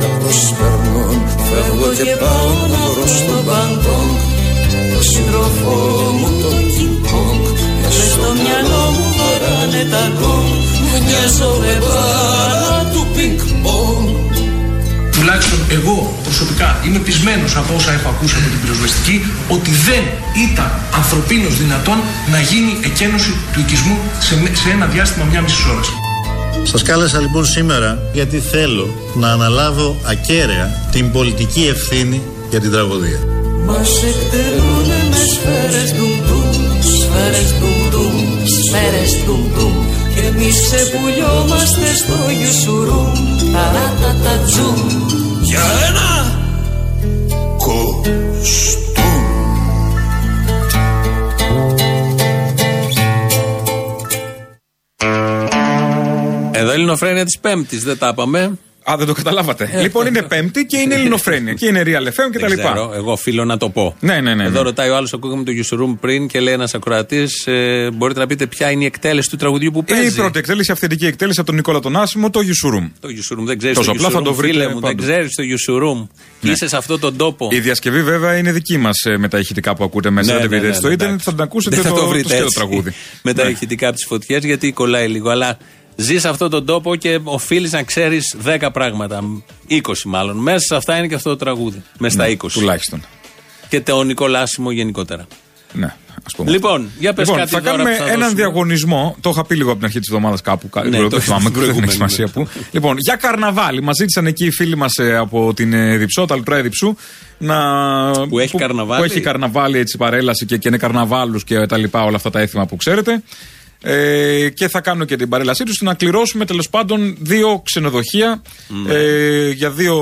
J: να προσπερνούν Φεύγω και πάω να βρω στον Μπαγκόγκ Το σύντροφό μου το King Kong Μες στο μυαλό μου βαράνε τα γκong Μοιάζω με μπάλα του πινκ πονγκ
E: Τουλάχιστον εγώ προσωπικά είμαι πεισμένος από όσα έχω ακούσει από την πυροσβεστική ότι δεν ήταν ανθρωπίνως δυνατόν να γίνει εκένωση του οικισμού σε, σε ένα διάστημα μια μισής ώρας.
M: Σας κάλεσα λοιπόν σήμερα γιατί θέλω να αναλάβω ακέραια την πολιτική ευθύνη για την τραγωδία.
J: Μας εκτελούνε με σφαίρες ντουμ ντουμ Σφαίρες ντουμ ντουμ Σφαίρες ντουμ ντουμ Και εμείς ξεπουλιόμαστε στο γιουσουρούμ Ταρατατατζούμ Για ένα κοστούμ.
B: Εδώ Ελληνοφρένια της Πέμπτης, δεν τα είπαμε.
C: Α, δεν το καταλάβατε. λοιπόν, είναι Πέμπτη και είναι Ελληνοφρένια και είναι Real FM και τα
B: Δεν
C: λοιπά.
B: ξέρω, εγώ οφείλω να το πω.
C: Ναι, ναι, ναι.
B: Εδώ
C: ναι.
B: ρωτάει ο άλλος, ακούγαμε το Yusroom πριν και λέει ένας ακροατής, ε, μπορείτε να πείτε ποια είναι η εκτέλεση του τραγουδιού που παίζει.
C: Η πρώτη εκτέλεση, αυθεντική εκτέλεση από τον Νικόλα τον Άσιμο, το Yusurum.
B: Το Yusroom, δεν ξέρεις
C: Τόσο
B: το
C: απλά θα
B: Yusroom,
C: το βρείτε
B: φίλε μου, δεν
C: παντού.
B: ξέρεις το Yusroom. Και είσαι σε αυτόν τον τόπο.
C: Η διασκευή βέβαια είναι δική μας με τα ηχητικά που ακούτε μέσα.
B: Ναι,
C: δεν
B: ναι,
C: βρείτε
B: ναι,
C: στο
B: ναι,
C: ίντερνετ,
B: εντάξει.
C: θα την ακούσετε
B: Δεν θα
C: το,
B: το
C: το,
B: βρείτε
C: σκέτο
B: έτσι.
C: τραγούδι.
B: Με τα
C: Ναι.
B: ηχητικά από τις φωτιές, γιατί κολλάει λίγο. Αλλά ζεις σε αυτόν τον τόπο και οφείλεις να ξέρεις 10 πράγματα. 20 μάλλον. Μέσα σε αυτά είναι και αυτό το τραγούδι. Μέσα στα 20.
C: Ναι, Τουλάχιστον.
B: Και το Νικολάσιμο γενικότερα.
C: Ναι, ας πούμε.
B: Λοιπόν, για πες
C: Λοιπόν,
B: κάτι
C: θα
B: δώρα
C: κάνουμε
B: που θα
C: έναν
B: δώσουμε.
C: διαγωνισμό. Το είχα πει λίγο από την αρχή της εβδομάδας κάπου. κα-
B: Ναι,
C: δεν
B: το
C: θυμάμαι,
B: στην
C: δεν έχει
B: προηγούμενη,
C: σημασία
B: ναι.
C: που. Λοιπόν, για καρναβάλι. Μας ζήτησαν εκεί οι φίλοι μας από την ε, Διψό, τα Λουτρά Διψού, να.
B: Που έχει καρναβάλι.
C: Που έχει καρναβάλι, έτσι παρέλαση και, και είναι καρναβάλου και τα λοιπά, όλα αυτά τα έθιμα που ξέρετε. Ε, και θα κάνουν και την παρέλασή τους να κληρώσουμε τέλος πάντων δύο ξενοδοχεία ε, για δύο,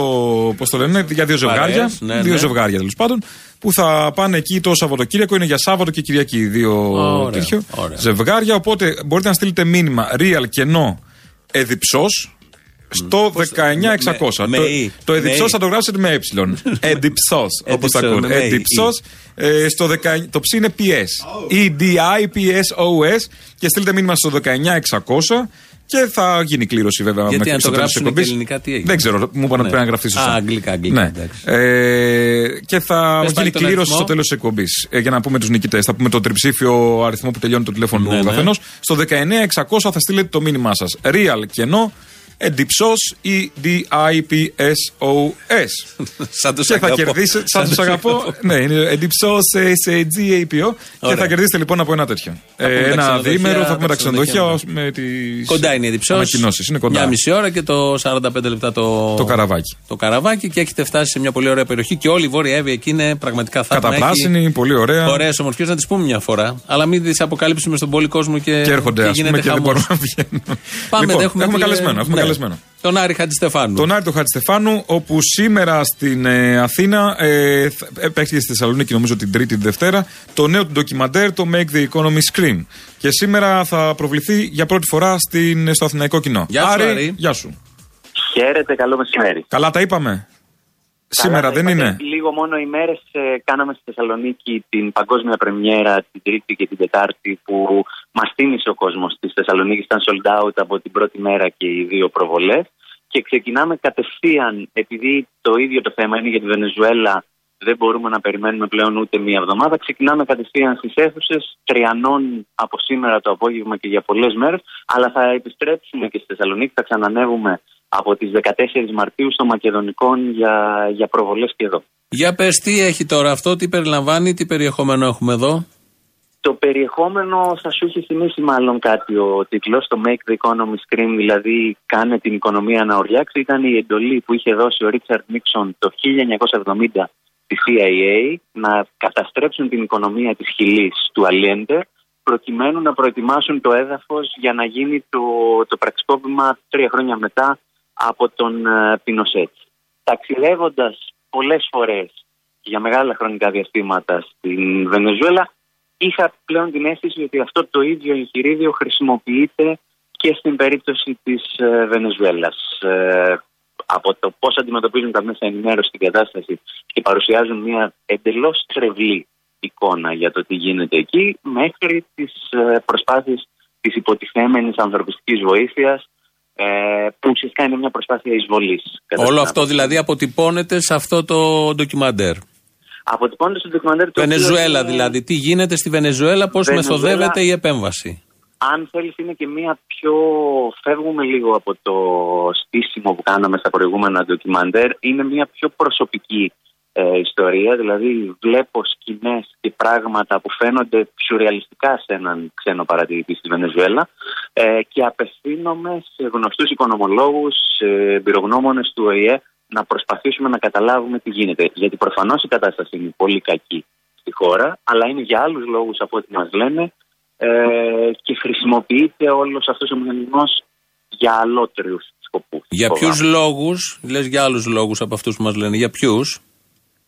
C: πώς το λένε, για δύο ζευγάρια.
B: Παρέες, ναι,
C: δύο
B: ναι.
C: ζευγάρια τέλος πάντων. Που θα πάνε εκεί το Σαββατοκύριακο. Είναι για Σάββατο και Κυριακή. Δύο
B: Ωραία,
C: τέτοιο
B: ωραία.
C: ζευγάρια. Οπότε μπορείτε να στείλετε μήνυμα real κενό εδιψό στο 19600.
B: με
C: το
B: ή,
C: το
B: με
C: εδιψός
B: ή.
C: θα το γράψετε με ε. <laughs> Εδιψός, όπως τα
B: Εδιψός,
C: ακούνε.
B: με ή.
C: Εδιψός. Ε, στο 10 το ψ είναι PS. E-D-I-P-S-O-S. Και στείλτε μήνυμα στο 19600. Και θα γίνει κλήρωση βέβαια
B: Γιατί
C: μέχρι
B: αν το
C: στο τέλος της
B: γράψουν και
C: εκπομπής.
B: ελληνικά, τι έγινε;
C: Δεν ξέρω, μου είπαν ότι
B: Ναι.
C: πρέπει να γραφτεί σωστά.
B: Α, αγγλικά, αγγλικά,
C: Ναι.
B: εντάξει.
C: Ε, και θα
B: Πες πάλι
C: γίνει
B: τον
C: κλήρωση
B: αριθμό.
C: στο τέλος της εκπομπής. Ε, για να πούμε τους νικητές. Θα πούμε το τριψήφιο αριθμό που τελειώνει το τηλέφωνο
B: Ναι,
C: του
B: ναι.
C: καθενός. Στο 19600 θα στείλετε το μήνυμά σας. Real κενό. Εντυψός ή D-I-P-S-O-S. <laughs>
B: Σαν τους
C: και θα
B: αγαπώ.
C: κερδίσετε.
B: Σαν
C: Σαν τους
B: τους
C: αγαπώ. ναι, είναι εντυψός σε G-A-P-O. Και
B: Ωραία.
C: θα κερδίσετε λοιπόν από ένα τέτοιο.
B: Θα πούμε
C: Ε,
B: τα
C: ένα
B: ξενοδοχεία,
C: διήμερο θα
B: τα
C: πούμε τα ξενοδοχεία
B: ξενοδοχεία,
C: με τις
B: Κοντά είναι η Διψός.
C: ανακοινώσεις. Είναι κοντά.
B: Μια μισή ώρα και το 45 λεπτά το,
C: Το καραβάκι.
B: το καραβάκι και έχετε φτάσει σε μια πολύ ωραία περιοχή και όλη η Βόρεια Εύη εκεί είναι πραγματικά θαύμα.
C: Καταπράσινη, πολύ ωραία.
B: Ωραίες ομορφιές να τις πούμε μια φορά. Αλλά μην τις αποκαλύψουμε στον πολύ κόσμο και,
C: Και έρχονται,
B: και
C: ας πούμε,
B: γίνεται
C: και δεν
B: χαμός.
C: μπορούμε να βγαίνουν.
B: Πάμε,
C: Λοιπόν,
B: έχουμε,
C: έχουμε
B: τηλε-
C: καλεσμένο, έχουμε
B: ναι.
C: Καλεσμένο.
B: Τον Άρη Χατζηστεφάνου.
C: Τον Άρη του Χατζηστεφάνου, όπου σήμερα στην ε, Αθήνα ε, θα- ε, παίχτηκε στη Θεσσαλονίκη, νομίζω την Τρίτη, την Δευτέρα, το νέο του ντοκιμαντέρ, το Make the Economy Scream. Και σήμερα θα προβληθεί για πρώτη φορά στην, στο αθηναϊκό κοινό.
B: Γεια σου, Άρη.
C: Γεια σου.
N: Χαίρετε, καλό μεσημέρι.
C: Καλά τα είπαμε. σήμερα
N: Καλά,
C: δεν
N: είπατε,
C: είναι.
N: Λίγο μόνο ημέρες κάναμε στη Θεσσαλονίκη την παγκόσμια πρεμιέρα την Τρίτη και την Τετάρτη που μας τίμησε ο κόσμος της Θεσσαλονίκης. Ήταν sold out από την πρώτη μέρα και οι δύο προβολές. Και ξεκινάμε κατευθείαν, επειδή το ίδιο το θέμα είναι για τη Βενεζουέλα, δεν μπορούμε να περιμένουμε πλέον ούτε μία εβδομάδα. Ξεκινάμε κατευθείαν στις αίθουσες, τριανών από σήμερα το απόγευμα και για πολλές μέρες. Αλλά θα επιστρέψουμε και στη Θεσσαλονίκη, θα ξανανεύουμε από τις 14 Μαρτίου στο Μακεδονικό για, για προβολές και εδώ.
B: Για πες, τι έχει τώρα αυτό, τι περιλαμβάνει, τι περιεχόμενο έχουμε εδώ;
N: Το περιεχόμενο θα σου έχει θυμίσει μάλλον κάτι ο τίτλος, το Make the Economy Scream, δηλαδή κάνε την οικονομία να ορλιάξει, ήταν η εντολή που είχε δώσει ο Ρίτσαρντ Νίξον το 1970 στη CIA να καταστρέψουν την οικονομία της Χιλής του Αλιέντε προκειμένου να προετοιμάσουν το έδαφος για να γίνει το, το πραξικόπημα τρία χρόνια μετά από τον ε, Πινοσέτ. Ταξιδεύοντας πολλές φορές για μεγάλα χρονικά διαστήματα στην Βενεζουέλα, είχα πλέον την αίσθηση ότι αυτό το ίδιο εγχειρίδιο χρησιμοποιείται και στην περίπτωση της ε, Βενεζουέλας. Ε, από το πώς αντιμετωπίζουν τα μέσα ενημέρωσης την κατάσταση και παρουσιάζουν μια εντελώς τρευλή εικόνα για το τι γίνεται εκεί, μέχρι τις ε, προσπάθειες της υποτιθέμενης ανθρωπιστικής βοήθειας, ε, που ουσιαστικά είναι μια προσπάθεια εισβολής. κατά
B: Όλο
N: την
B: αυτό δηλαδή αποτυπώνεται σε αυτό το ντοκιμαντέρ.
N: Αποτυπώνεται στο ντοκιμαντέρ το οποίο
B: Βενεζουέλα
N: είναι-
B: δηλαδή. Τι γίνεται στη Βενεζουέλα, πώς
N: Βενεζουέλα-
B: μεθοδεύεται η επέμβαση;
N: αν θέλεις είναι και μία πιο φεύγουμε λίγο από το στήσιμο που κάναμε στα προηγούμενα ντοκιμαντέρ είναι μία πιο προσωπική ε, ιστορία δηλαδή βλέπω σκηνές και πράγματα που φαίνονται σουρεαλιστικά σε έναν ξένο παρατηρητή στη Βενεζουέλα ε, και απευθύνομαι σε γνωστούς οικονομολόγους, σε εμπειρογνώμονες του ΟΗΕ να προσπαθήσουμε να καταλάβουμε τι γίνεται γιατί προφανώς η κατάσταση είναι πολύ κακή στη χώρα αλλά είναι για άλλους λόγους από ό,τι μας λένε ε, και χρησιμοποιείται όλος αυτός ο μηχανισμός για αλότριους σκοπούς.
B: Για
N: Φοβάμαι.
B: ποιους λόγους, λες για άλλους λόγους από αυτούς που μας λένε, για ποιους;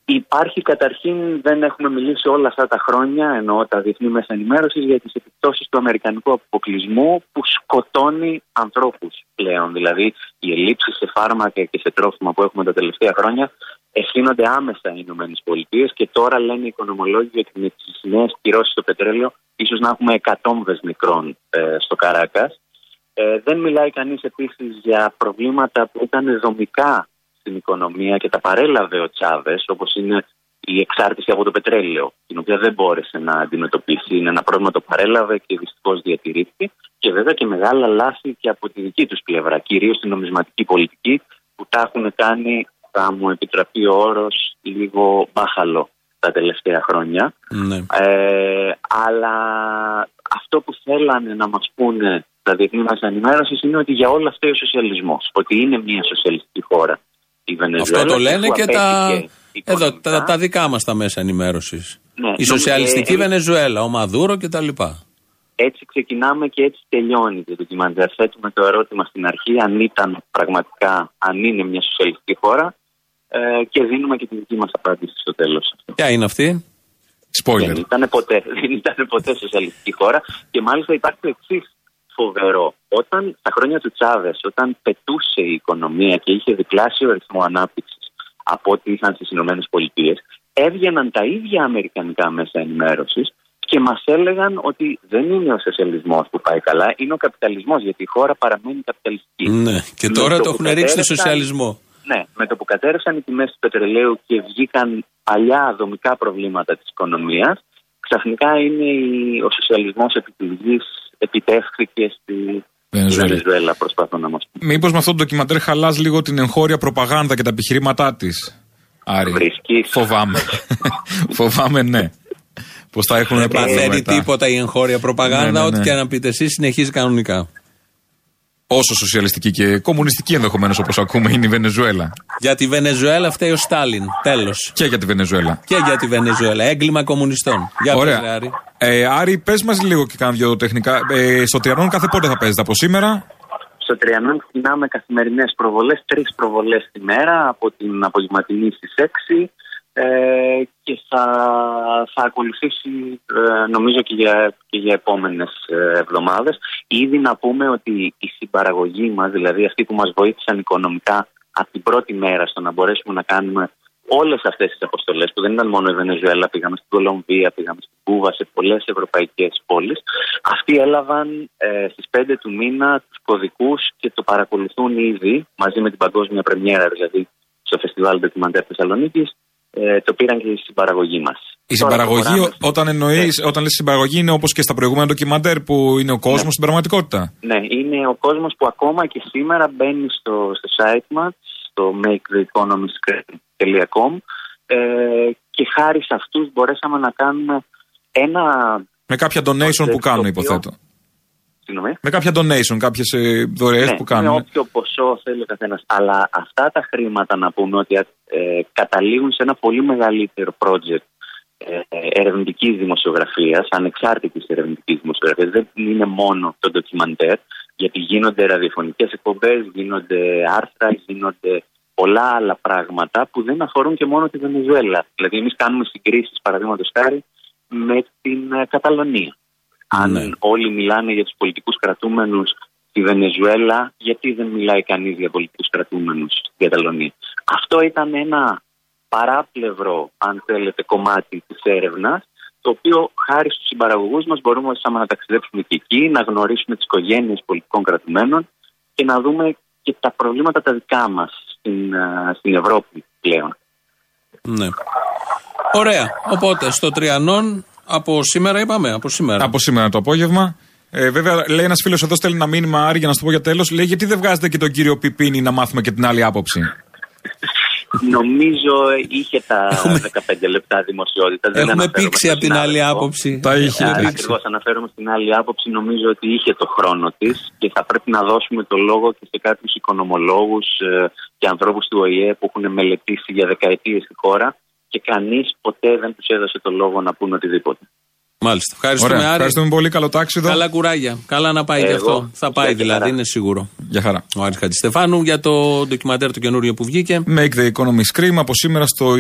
N: Υπάρχει καταρχήν, δεν έχουμε μιλήσει όλα αυτά τα χρόνια, εννοώ τα διεθνή μέσα ενημέρωσης, για τις επιπτώσεις του αμερικανικού αποκλεισμού που σκοτώνει ανθρώπους πλέον. Δηλαδή, οι ελλείψεις σε φάρμακα και σε τρόφιμα που έχουμε τα τελευταία χρόνια ευθύνονται άμεσα οι ΗΠΑ και τώρα λένε οι οικονομολόγοι ότι με τις νέες κυρώσεις στο πετρέλαιο ίσως να έχουμε εκατόμβες μικρών ε, στο Καράκα. Ε, δεν μιλάει κανείς επίσης για προβλήματα που ήταν δομικά στην οικονομία και τα παρέλαβε ο Τσάβες, όπως είναι η εξάρτηση από το πετρέλαιο, την οποία δεν μπόρεσε να αντιμετωπίσει. Είναι ένα πρόβλημα το παρέλαβε και δυστυχώς διατηρήθηκε. Και βέβαια και μεγάλα λάθη και από τη δική τους πλευρά, κυρίως στην νομισματική πολιτική, που τα έχουν κάνει, θα μου επιτραπεί ο όρος, λίγο μπάχαλο τα τελευταία χρόνια.
B: Ναι.
N: Ε, αλλά αυτό που θέλανε να μας πούνε τα διεθνή μας ενημέρωσης είναι ότι για όλα αυτά ο σοσιαλισμός, ότι είναι μια σοσιαλιστική χώρα η Βενεζουέλα.
B: Αυτό το λένε
N: που
B: και τα.
N: απέτυχε
B: Εδώ, τα, τα δικά μας τα μέσα ενημέρωσης.
N: Ναι,
B: η σοσιαλιστική
N: ε,
B: Βενεζουέλα, ο Μαδούρο κτλ.
N: Έτσι ξεκινάμε και έτσι τελειώνει το ντοκιμαντέρ. Θέτουμε το ερώτημα στην αρχή αν ήταν πραγματικά, αν είναι μια σοσιαλιστική χώρα ε, και δίνουμε και τη δική μας απάντηση στο τέλος.
B: Ποια είναι αυτή;
C: Spoiler.
N: Δεν ήταν ποτέ, <laughs> δεν ήταν ποτέ σοσιαλιστική χώρα και μάλιστα υπάρχει το εξής φοβερό. Όταν στα χρόνια του Τσάβες, όταν πετούσε η οικονομία και είχε διπλάσιο ρυθμό ανάπτυξης από ό,τι είχαν στις ΗΠΑ, έβγαιναν τα ίδια αμερικανικά μέσα ενημέρωσης και μας έλεγαν ότι δεν είναι ο σοσιαλισμός που πάει καλά, είναι ο καπιταλισμός, γιατί η χώρα παραμένει καπιταλιστική.
B: Ναι. Και
N: Με
B: τώρα
N: το
B: το
N: που
B: έχουν ρίξει στο
N: κατέρευσαν-
B: σοσιαλισμό.
N: Ναι, με το που κατέρευσαν οι τιμές του πετρελαίου και βγήκαν παλιά δομικά προβλήματα της οικονομίας, ξαφνικά είναι η- ο σοσιαλισμός επί της γης επιτεύχθηκε στη
C: Βενεζουέλα.
N: Βενεζουέλα, προσπαθώ να μας πω.
C: Μήπως με αυτό το ντοκιμαντέρ χαλάς λίγο την εγχώρια προπαγάνδα και τα επιχειρήματά της. Άρη; Φοβάμαι. <laughs> Φοβάμαι, ναι. Πώς θα έχουν
B: Δεν
C: πρόβλημα
B: παθαίνει
C: μετά.
B: τίποτα η εγχώρια προπαγάνδα.
C: Ναι, ναι, ναι.
B: Ό,τι και να πείτε εσείς συνεχίζει κανονικά.
C: Όσο σοσιαλιστική και κομμουνιστική ενδεχομένως όπως ακούμε είναι η Βενεζουέλα.
B: Για τη Βενεζουέλα φταίει ο Στάλιν. Τέλος.
C: Και για τη Βενεζουέλα.
B: Και για τη Βενεζουέλα. Έγκλημα κομμουνιστών. Για πες, ρε,
C: Ωραία.
B: Άρη.
C: Ε, Άρη, πες μας λίγο και κάνα δυο τεχνικά. Ε, στο Τριανόν κάθε πότε θα παίζετε από σήμερα;
N: Στο Τριανόν ξεκινάμε καθημερινές προβολές, τρεις προβολές τη μέρα από την απογευματινή στις 6 ε, και θα, θα ακολουθήσει ε, νομίζω και για, και για επόμενες ε, εβδομάδες. Ήδη να πούμε ότι η συμπαραγωγή μας, δηλαδή αυτοί που μας βοήθησαν οικονομικά από την πρώτη μέρα στο να μπορέσουμε να κάνουμε όλες αυτές τις αποστολές που δεν ήταν μόνο η Βενεζουέλα, πήγαμε στην Κολομβία, πήγαμε στην Κούβα, σε πολλές ευρωπαϊκές πόλεις. Αυτοί έλαβαν ε, στις 5 του μήνα τους κωδικούς και το παρακολουθούν ήδη μαζί με την παγκόσμια πρεμιέρα, δηλαδή στο Φεστιβάλ Ντοκιμαντέρ Θεσσαλονίκης. Ε, το πήραν και στην παραγωγή μας.
C: Η συμπαραγωγή, όταν εννοείς, όταν λες συμπαραγωγή, είναι όπως και στα προηγούμενα ντοκιμαντέρ που είναι ο κόσμος στην πραγματικότητα.
N: Ναι, είναι ο κόσμος που ακόμα και σήμερα μπαίνει στο, στο site μας, στο maketheeconomyscreen.com ε, και χάρη σε αυτούς μπορέσαμε να κάνουμε ένα.
C: Με κάποια donation που κάνουν,
N: οποίο-
C: υποθέτω.
N: Συγγνώμη.
C: Με κάποια donation, κάποιες δωρεές
N: Ναι,
C: που
N: Με
C: κάνουν.
N: όποιο ποσό θέλει ο καθένας. Αλλά αυτά τα χρήματα να πούμε ότι ε, καταλήγουν σε ένα πολύ μεγαλύτερο project ε, ερευνητικής δημοσιογραφίας, ανεξάρτητης ερευνητικής δημοσιογραφίας. Δεν είναι μόνο το ντοκιμαντέρ, γιατί γίνονται ραδιοφωνικές εκπομπές, γίνονται άρθρα, γίνονται πολλά άλλα πράγματα που δεν αφορούν και μόνο τη Βενεζουέλα. Δηλαδή, εμείς κάνουμε συγκρίσεις, παραδείγματος χάρη, με την ε, Καταλωνία. Αν όλοι μιλάνε για τους πολιτικούς κρατούμενους στη Βενεζουέλα, γιατί δεν μιλάει κανείς για πολιτικούς κρατούμενους στην Καταλωνία; Αυτό ήταν ένα παράπλευρο, αν θέλετε, κομμάτι της έρευνας, το οποίο χάρη στους συμπαραγωγούς μας μπορούμε να ταξιδέψουμε και εκεί, να γνωρίσουμε τις οικογένειες πολιτικών κρατουμένων και να δούμε και τα προβλήματα τα δικά μας στην, α, στην Ευρώπη πλέον.
B: Ναι. Ωραία. Οπότε στο Τριανόν από σήμερα είπαμε. Από σήμερα.
C: Από σήμερα το απόγευμα. Ε, βέβαια, λέει ένας φίλος εδώ, στέλνει ένα μήνυμα, Άρη, για να σου το πω για τέλος. Λέει, γιατί δεν βγάζετε και τον κύριο Πιπίνη να μάθουμε και την άλλη άποψη;
N: Νομίζω είχε τα 15 λεπτά δημοσιότητα.
B: Έχουμε πήξει από την άλλη άποψη.
C: Τα είχε.
N: Ακριβώς αναφέρομαι στην άλλη άποψη. Νομίζω ότι είχε το χρόνο της και θα πρέπει να δώσουμε το λόγο και σε κάποιους οικονομολόγους και ανθρώπους του ΟΗΕ που έχουν μελετήσει για δεκαετίες τη χώρα και κανείς ποτέ δεν τους έδωσε το λόγο να πούνε οτιδήποτε.
B: Μάλιστα. Ευχαριστούμε,
C: Ωραία,
B: Άρη.
C: ευχαριστούμε πολύ. Καλό τάξιδο.
B: Καλά κουράγια. Καλά να πάει και
N: Εγώ.
B: αυτό. Θα πάει
N: Γεια
B: δηλαδή,
N: χαρά.
B: είναι σίγουρο.
C: Γεια χαρά.
B: Ο Άρης Χατζηστεφάνου για το ντοκιμαντέρ το καινούριο που βγήκε.
C: Make the economy scream από σήμερα στο,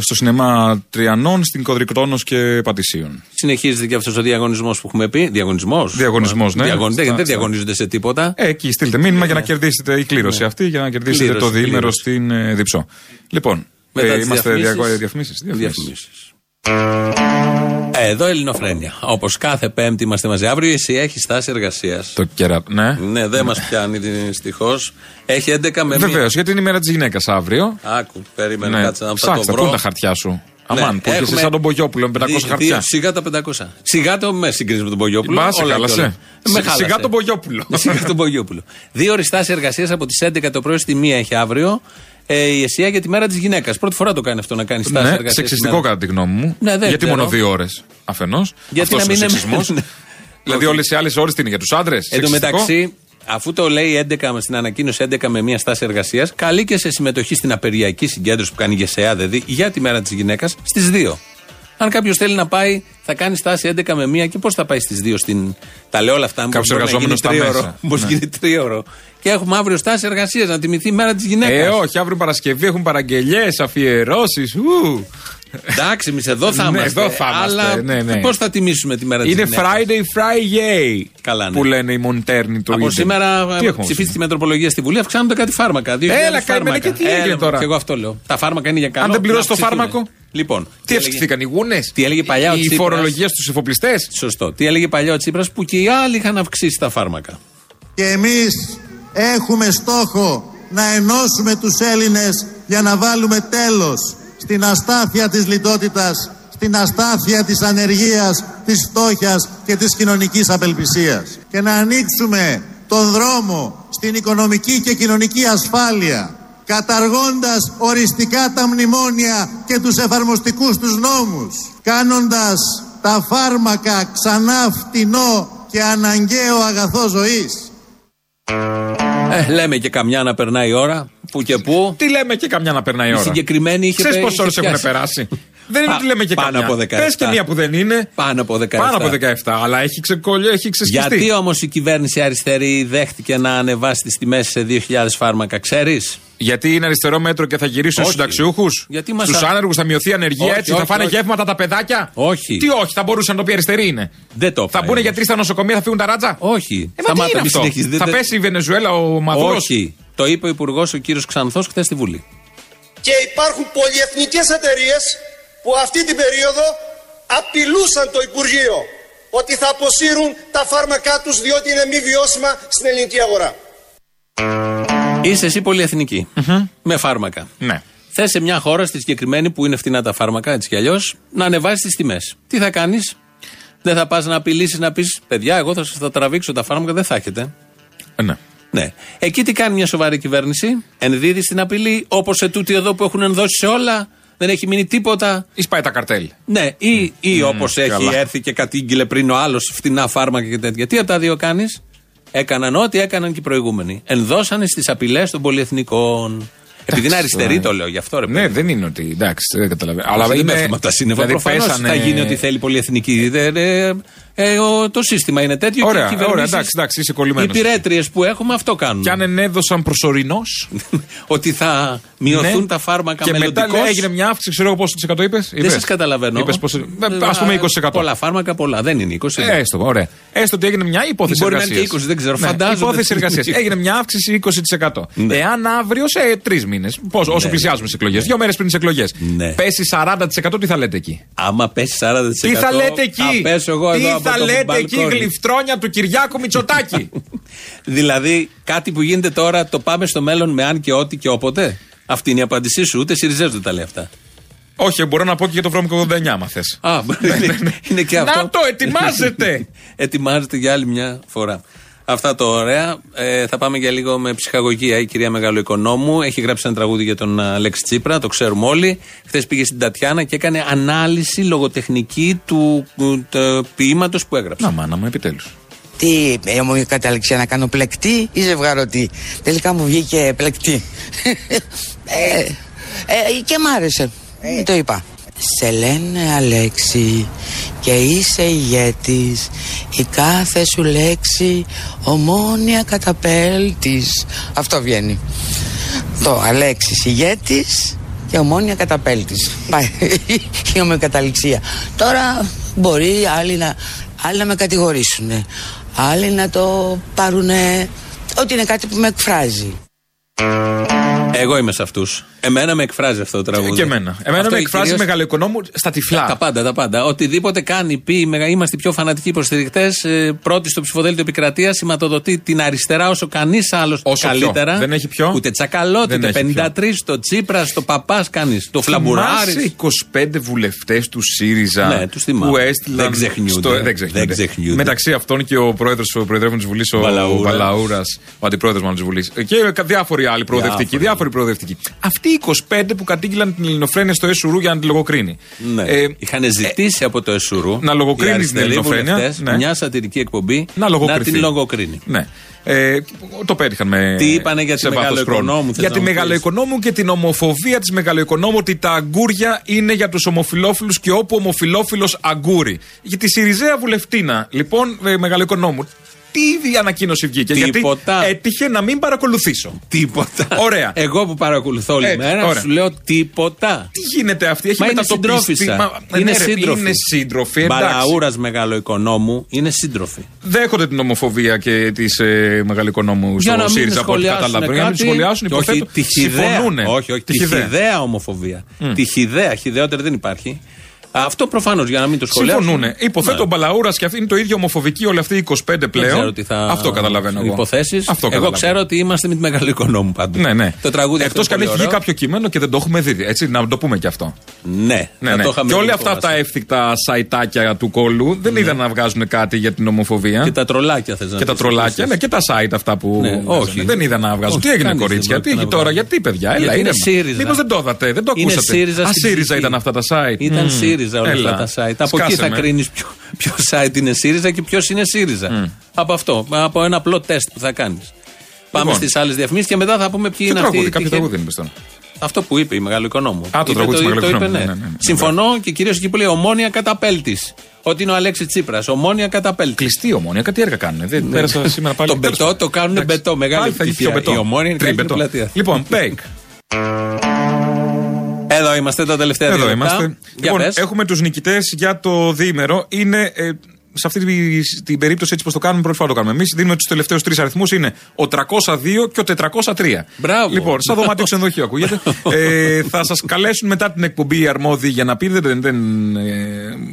C: στο σινεμά Τριανών στην Κοδρυκτόνος και Πατησίων.
B: Συνεχίζεται και αυτός ο διαγωνισμός που έχουμε πει. Διαγωνισμός.
C: Διαγωνισμός, ναι.
B: δεν,
C: Στα-
B: δεν
C: στα-
B: διαγωνίζονται σε τίποτα.
C: Ε, εκεί στείλτε μήνυμα για να κερδίσετε η κλήρωση αυτή, για να κερδίσετε
B: Κλήρωση,
C: το διήμερο
B: κλήρωση.
C: στην ε, Διψό. Λοιπόν,
B: Μετά
C: ε,
B: τις
C: είμαστε
B: διαφημίσεις.
C: διαφημίσεις.
B: Διαφημίσεις. Ε, Εδώ Ελληνοφρένια. Όπως κάθε Πέμπτη είμαστε μαζί. Αύριο εσύ έχει στάση εργασίας.
C: Το κέρα, ναι.
B: Ναι, δεν μας πιάνει δυστυχώς. Έχει 11 με 1.
C: Βεβαίως, γιατί είναι η μέρα της γυναίκας αύριο.
B: Άκου, περίμενε,
C: Ναι.
B: κάτσε να θα
C: Ψάξτε,
B: το
C: πού
B: βρω.
C: είναι τα χαρτιά σου;
B: Ναι,
C: Αμάν, που έχεις
B: έχουμε
C: σαν τον Μπογιόπουλο με 500
B: δι-
C: χαρτιά.
B: δύο, Σιγά τα 500. Σιγά το με συγκρίνει με τον Μπογιόπουλο.
C: Μπα, σε
B: όλα και
C: χάλασε.
B: όλα. Με
C: Σι-
B: χάλασε.
C: σιγά τον Μπογιόπουλο.
B: Σιγά τον Μπογιόπουλο. Δύο ώρες στάση εργασίας από τις 11 το πρωί στη 1 έχει αύριο. Ε, η ΕΣΥΑ για τη μέρα της γυναίκας. Πρώτη φορά το κάνει αυτό να κάνει στάση
C: Ναι,
B: εργασίας.
C: σεξιστικό κατά τη γνώμη μου.
B: Ναι, δεν
C: γιατί
B: ξέρω.
C: μόνο δύο ώρες αφενός.
B: Γιατί
C: Αυτός
B: να μην
C: ο
B: είναι-
C: σεξισμός. <laughs>
B: Ναι.
C: δηλαδή, όλες οι άλλες ώρες τι είναι για τους άντρες.
B: Εν τω μεταξύ, αφού το λέει 11 με- στην ανακοίνωση 11 με μία στάση εργασίας, καλεί και σε συμμετοχή στην απεργιακή συγκέντρωση που κάνει η ΓΕΣΕΑ, δηλαδή για τη μέρα της γυναίκας, στις 2. Αν κάποιος θέλει να πάει, θα κάνει στάση 11 με 1 και πώς θα πάει στις 2 στην. Τα λέω όλα αυτά.
C: Κάποιος εργαζόμενος στα μέσα.
B: Πώ
C: Ναι.
B: γίνει τρίωρο. Και έχουμε αύριο στάση εργασίας να τιμηθεί η μέρα της γυναίκας.
C: Ε, όχι, αύριο Παρασκευή έχουν παραγγελίε, αφιερώσεις.
B: Εντάξει, εμείς εδώ θα
C: Ναι,
B: είμαστε.
C: εδώ θα είμαστε,
B: Αλλά
C: ναι, ναι.
B: πώς θα τιμήσουμε τη μέρα της
C: Είναι
B: γυναίκας;
C: Friday Friday.
B: Καλά, ναι.
C: Που λένε οι Μοντέρνοι του
B: Από
C: ίντερνετ.
B: σήμερα
C: Τι
B: ε,
C: έχουμε
B: ψηφίστηκε η Μετροπολογία στη Βουλή, αυξάνονται κάτι φάρμακα. 2.000
C: Έλα, καημένε,
B: φάρμακα.
C: και τι έγινε
B: Έλα,
C: τώρα;
B: Και εγώ αυτό λέω. Τα φάρμακα είναι για καλό.
C: Αν δεν πληρώσει
B: να
C: το
B: αυξηθούν.
C: φάρμακο;
B: Λοιπόν,
C: Τι ευχηθήκαν οι γούνες;
B: Τι έλεγε παλιά ο
C: Η
B: Τσίπρας;
C: Φορολογία στους εφοπλιστές.
B: Σωστό. Τι έλεγε παλιά ο Τσίπρας που και οι άλλοι είχαν αυξήσει τα φάρμακα.
O: Και εμείς έχουμε στόχο να ενώσουμε τους Έλληνες για να βάλουμε τέλος στην αστάθεια της λιτότητας, στην αστάθεια της ανεργίας, της φτώχειας και της κοινωνικής απελπισίας. Και να ανοίξουμε τον δρόμο στην οικονομική και κοινωνική ασφάλεια, καταργώντας οριστικά τα μνημόνια και τους εφαρμοστικούς τους νόμους, κάνοντας τα φάρμακα ξανά φτηνό και αναγκαίο αγαθό ζωής.
B: Ε, λέμε και καμιά να περνάει η ώρα. Που και που.
C: Τι λέμε και καμιά να περνάει η
B: Η
C: ώρα.
B: συγκεκριμένη είχε
C: Ξέρεις
B: πέ-
C: πόσες ώρες
B: είχε
C: έχουν
B: πιάσει.
C: περάσει. Δεν είναι
B: Α,
C: ότι λέμε και
B: πάνω
C: καμιά.
B: από 17.
C: Πες και μία που δεν είναι.
B: Πάνω από 17.
C: Πάνω από 17. Αλλά έχει, ξεκολλ... έχει ξεσκιστεί.
B: Γιατί όμως η κυβέρνηση αριστερή δέχτηκε να ανεβάσει τις τιμές σε 2.000 φάρμακα, ξέρεις;
C: Γιατί είναι αριστερό μέτρο και θα γυρίσουν στους
B: Όχι.
C: συνταξιούχους;
B: Γιατί μας
C: Στους
B: α-
C: άνεργους θα μειωθεί η ανεργία
B: Όχι,
C: έτσι.
B: όχι,
C: θα φάνε
B: όχι.
C: γεύματα τα παιδάκια;
B: Όχι.
C: Τι όχι, θα μπορούσαν να το πει αριστερή είναι.
B: Δεν το
C: Θα
B: είπα,
C: μπουν
B: ε.
C: γιατροί στα νοσοκομεία, θα φύγουν τα ράτζα.
B: Όχι.
C: Ε, μα τι
B: Σταμάτα,
C: είναι
B: μη
C: αυτό;
B: συνεχίζεις. Δεν-
C: Θα
B: δεν-
C: πέσει η Βενεζουέλα ο Μαδούρο.
B: Όχι. Το είπε ο Υπουργός ο κύριος Ξανθός χθες στη Βουλή.
P: Και υπάρχουν πολυεθνικές εταιρείες που αυτή την περίοδο απειλούσαν το Υπουργείο ότι θα αποσύρουν τα φάρμακά τους διότι είναι μη βιώσιμα στην ελληνική αγορά.
B: Είσαι εσύ πολυεθνική. Με φάρμακα.
C: Ναι.
B: Θες σε μια χώρα, στη συγκεκριμένη που είναι φτηνά τα φάρμακα, έτσι κι αλλιώς, να ανεβάσεις τις τιμές. Τι θα κάνεις, Δεν θα πας να απειλήσεις να πεις: Παιδιά, εγώ θα σα τα τραβήξω τα φάρμακα, δεν θα έχετε.
C: Ε, ναι.
B: Ναι. Εκεί τι κάνει μια σοβαρή κυβέρνηση, ενδίδει στην απειλή, όπως σε τούτη εδώ που έχουν ενδώσει σε όλα, δεν έχει μείνει τίποτα.
C: Ή σπάει τα καρτέλ.
B: Ναι, ή, ή όπως έχει
C: καλά.
B: έρθει και κατήγγειλε πριν ο άλλος φτηνά φάρμακα και τέτοια. Τι από τα δύο κάνεις, έκαναν ό,τι έκαναν και οι προηγούμενοι. Ενδώσανε στις απειλές των πολυεθνικών. Επειδή είναι
C: Εντάξει,
B: αριστερή
C: ναι.
B: το λέω γι' αυτό ρε
C: Ναι, δεν είναι ότι. Εντάξει, δεν καταλαβαίνω.
B: Αλλά
C: Αλλά
B: δεν
C: είναι.
B: πέφτουμε από τα σύννεφα.
C: δηλαδή
B: Προφανώς
C: πέσανε-
B: θα γίνει ό,τι θέλει η πολυεθνική. Δεν- ε, ε, ο- το σύστημα είναι τέτοιο.
C: Ωραία,
B: και οι
C: ωραία,
B: κυβερνήσεις,
C: εντάξει, εντάξει, είσαι
B: Οι
C: κολλημένος.
B: υπηρέτριε που έχουμε αυτό κάνουν.
C: Κι αν ενέδωσαν προσωρινώς. <laughs>
B: ότι θα μειωθούν τα φάρμακα
C: Ναι. Και μετά
B: μελλοντικώς.
C: λέει, έγινε μια αύξηση, ξέρω εγώ πόσο τη εκατό είπες.
B: Δεν σας καταλαβαίνω.
C: Είπες πόσο. Α πούμε 20%.
B: Πολλά φάρμακα, πολλά. Δεν είναι 20.
C: Ε, Έστω, ωραία. Έστω ότι έγινε μια υπόθεση
B: Μπορεί να είναι
C: εργασίας.
B: και 20, δεν ξέρω, φαντάζομαι.
C: Υπόθεση εργασίας. <laughs> έγινε μια αύξηση 20%.
B: Ναι.
C: Εάν αύριο σε τρεις μήνες, όσο
B: Ναι.
C: πλησιάζουμε στις εκλογές, δύο μέρες πριν τις εκλογές,
B: Ναι.
C: πέσει 40%, τι θα λέτε εκεί;
B: Άμα πέσει 40%.
C: Τι θα λέτε εκεί;
B: Θα πέσω εγώ
C: Τι
B: εδώ από
C: θα
B: το
C: λέτε εκεί,
B: μπαλκόνι.
C: γλυφτρόνια του Κυριάκου Μητσοτάκη. <laughs>
B: Δηλαδή, κάτι που γίνεται τώρα, το πάμε στο μέλλον με αν και ό,τι και όποτε; Αυτή είναι η απάντησή σου. Ούτε Σιριζέο δεν τα λέει αυτά.
C: Όχι, μπορώ να πω και για το βρώμικο 89, άμα θες.
B: Α, <laughs> είναι και αυτό.
C: Να το, ετοιμάζεται! <laughs>
B: ετοιμάζεται για άλλη μια φορά. Αυτά το ωραία. Ε, θα πάμε για λίγο με ψυχαγωγία. Η κυρία Μεγαλοοικονόμου έχει γράψει ένα τραγούδι για τον Αλέξη Τσίπρα, το ξέρουμε όλοι. Χθες πήγε στην Τατιάνα και έκανε ανάλυση λογοτεχνική του, του, του ποίηματος που έγραψε.
C: Να, μάνα μου, επιτέλους.
Q: Τι ε, μου κατάληξε να κάνω πλεκτή ή ζευγαρωτή. Τελικά μου βγήκε πλεκτή. ε, ε, και μ' άρεσε. Ε. Το είπα. Σε λένε Αλέξη και είσαι ηγέτης. Η κάθε σου λέξη ομόνια καταπέλτης. Αυτό βγαίνει. Το Αλέξης ηγέτης και ομόνια καταπέλτης. Πάει η ομοιοκαταληξία. Τώρα μπορεί άλλοι να, άλλοι να με κατηγορήσουν Άλλοι να το πάρουν ότι είναι κάτι που με εκφράζει.
B: Εγώ είμαι σε αυτούς. Εμένα με εκφράζει αυτό το τραγούδι.
C: Και εμένα. Εμένα αυτό με εκφράζει κυρίως... μεγαλοοικονόμου στα τυφλά.
B: Τα πάντα, τα πάντα. Οτιδήποτε κάνει, πει, είμαστε πιο φανατικοί υποστηρικτές. Ε, πρώτοι στο ψηφοδέλτιο επικρατείας, σηματοδοτεί την αριστερά όσο κανείς άλλος καλύτερα.
C: Δεν έχει πιο.
B: Ούτε τσακαλώτητε. 53 στο Τσίπρας, στο Παπάς κανείς. Το Φλαμπουράρι.
C: 25 βουλευτές του ΣΥΡΙΖΑ
B: ναι, τους που
C: έστειλαν.
B: Δεν ξεχνιούνται. Στο...
C: Δεν, ξεχνιούνται. δεν ξεχνιούνται. Μεταξύ αυτών και ο πρόεδρος ο προεδρεύων της Βουλής, ο Βαλαούρας, ο αντιπρόεδρος μάλλον της Βουλής. Και διάφοροι άλλοι προοδευτικοί. Διάφοροι προοδευτικοί. Αυτοί οι 25 που κατήγγυλαν την ελληνοφρένεια στο ΕΣΟΥΡΟΥ για να τη λογοκρίνει.
B: Ναι. Ε, Είχαν ζητήσει ε, από το ΕΣΟΥΡΟΥ
C: να λογοκρίνεις την ελληνοφρένεια.
B: Ναι. Μια σατυρική εκπομπή να, να την λογοκρίνει.
C: Ναι. Ε, το πέτυχαν με.
B: Τι είπανε για τη μεγαλοοικονόμου,
C: Για τη μεγαλοοικονόμου και την ομοφοβία της μεγαλοοικονόμου ότι τα αγκούρια είναι για τους ομοφυλόφιλους και όπου ομοφυλόφιλος αγκούρι. Για τη Σιριζέα Βουλευτίνα, λοιπόν, ε, μεγαλοοικονόμου τι ανακοίνωση βγήκε.
B: Τίποτα.
C: Γιατί έτυχε να μην παρακολουθήσω.
B: Τίποτα.
C: Ωραία.
B: Εγώ που παρακολουθώ όλη μέρα ωραία. σου λέω τίποτα.
C: Τι γίνεται αυτή, έχει
B: Μα είναι συντρόφισσα.
C: Μα,
B: είναι,
C: ναι,
B: σύντροφη.
C: είναι σύντροφη.
B: Μπαλαούρας μεγαλοοικονόμου είναι σύντροφη.
C: Δέχονται την ομοφοβία και τη ε, μεγαλοοικονόμου στο ΣΥΡΙΖΑ από ό,τι καταλαβαίνω. Για να τη σχολιάσουν, υποθέτω.
B: Συμφωνούν. Όχι, όχι. Τη χιδαία ομοφοβία. Τη χιδαία, χιδεότερη δεν υπάρχει. Αυτό προφανώς για να μην το σχολιάσουμε.
C: Συμφωνούν. Υποθέτω ναι. Μπαλαούρας και αυτή είναι το ίδιο ομοφοβική όλοι αυτοί οι 25 πλέον.
B: θα...
C: Αυτό καταλαβαίνω εγώ.
B: Υποθέσεις. Αυτό εγώ ξέρω ότι είμαστε με τη μεγάλη οικονόμου πάντως.
C: Ναι, ναι.
B: Το τραγούδι
C: Εκτός και αν έχει βγει κάποιο κείμενο και δεν το έχουμε δει. Έτσι, να το πούμε και αυτό.
B: Ναι,
C: ναι, ναι. Και όλα αυτά τα εύθυκτα σαϊτάκια του κόλλου δεν ναι. είδαν να βγάζουν κάτι για την ομοφοβία.
B: Και τα τρολάκια θες να
C: Και τα τρολάκια, ναι, και τα site αυτά που.
B: Ναι, όχι.
C: Δεν είδαν να βγάζουν. Τι έγινε, κορίτσια, τι τώρα, γιατί παιδιά, έλα είναι. Μήπως δεν το είδατε, δεν το ακούσατε. Α, ΣΥΡΙΖΑ ήταν αυτά τα site.
B: Ήταν ΣΥΡΙΖΑ όλα αυτά τα site site. Από εκεί θα κρίνεις ποιο, ποιο site είναι ΣΥΡΙΖΑ και ποιος είναι ΣΥΡΙΖΑ. Από αυτό. Από ένα απλό τεστ που θα κάνεις. Πάμε
C: Λοιπόν.
B: στις άλλες διαφημίσεις και μετά θα πούμε ποιοι είναι αυτοί.
C: Κάποιο
B: τυχε-
C: τραγούδι είναι πιστό.
B: Αυτό που είπε η Μεγάλο Οικονόμου.
C: Α, το
B: Είπε
C: τραγούδι της
B: το
C: Μεγάλου
B: είπε,
C: Οικονόμου,
B: ναι.
C: ναι, ναι, ναι.
B: Συμφωνώ και κυρίω εκεί που λέει Ομόνια καταπέλτης. Ότι είναι ο Αλέξης Τσίπρας. Ομόνια καταπέλτης.
C: Κλειστή ομόνια, κάτι έργα κάνουν. Δεν πέρασα σήμερα πάλι.
B: Το μπετό το κάνουν μπετό. Μεγάλη
C: Πάλι θα έχει
B: επιτυχία.
C: πιο μπετό.
B: Η Ομόνια είναι καλύτερη
C: Τριμπετό.
B: πλατεία.
C: Λοιπόν, Μπέικ. <laughs>
B: Εδώ είμαστε τα τελευταία δύο
C: Εδώ
B: λεπτά.
C: είμαστε.
B: Για
C: Λοιπόν,
B: πες.
C: έχουμε τους νικητές για το διήμερο. Είναι ε, σε αυτή τη- την περίπτωση έτσι πώ το κάνουμε, πρώτη φορά το κάνουμε εμείς. Δίνουμε τους τελευταίους τρεις αριθμούς. Είναι ο 302 και ο 403.
B: Μπράβο.
C: Λοιπόν, σαν δωμάτιο ξενοδοχείο ακούγεται. <laughs> ε, θα σας καλέσουν μετά την εκπομπή οι αρμόδιοι για να πείτε. Δεν, δεν, ε,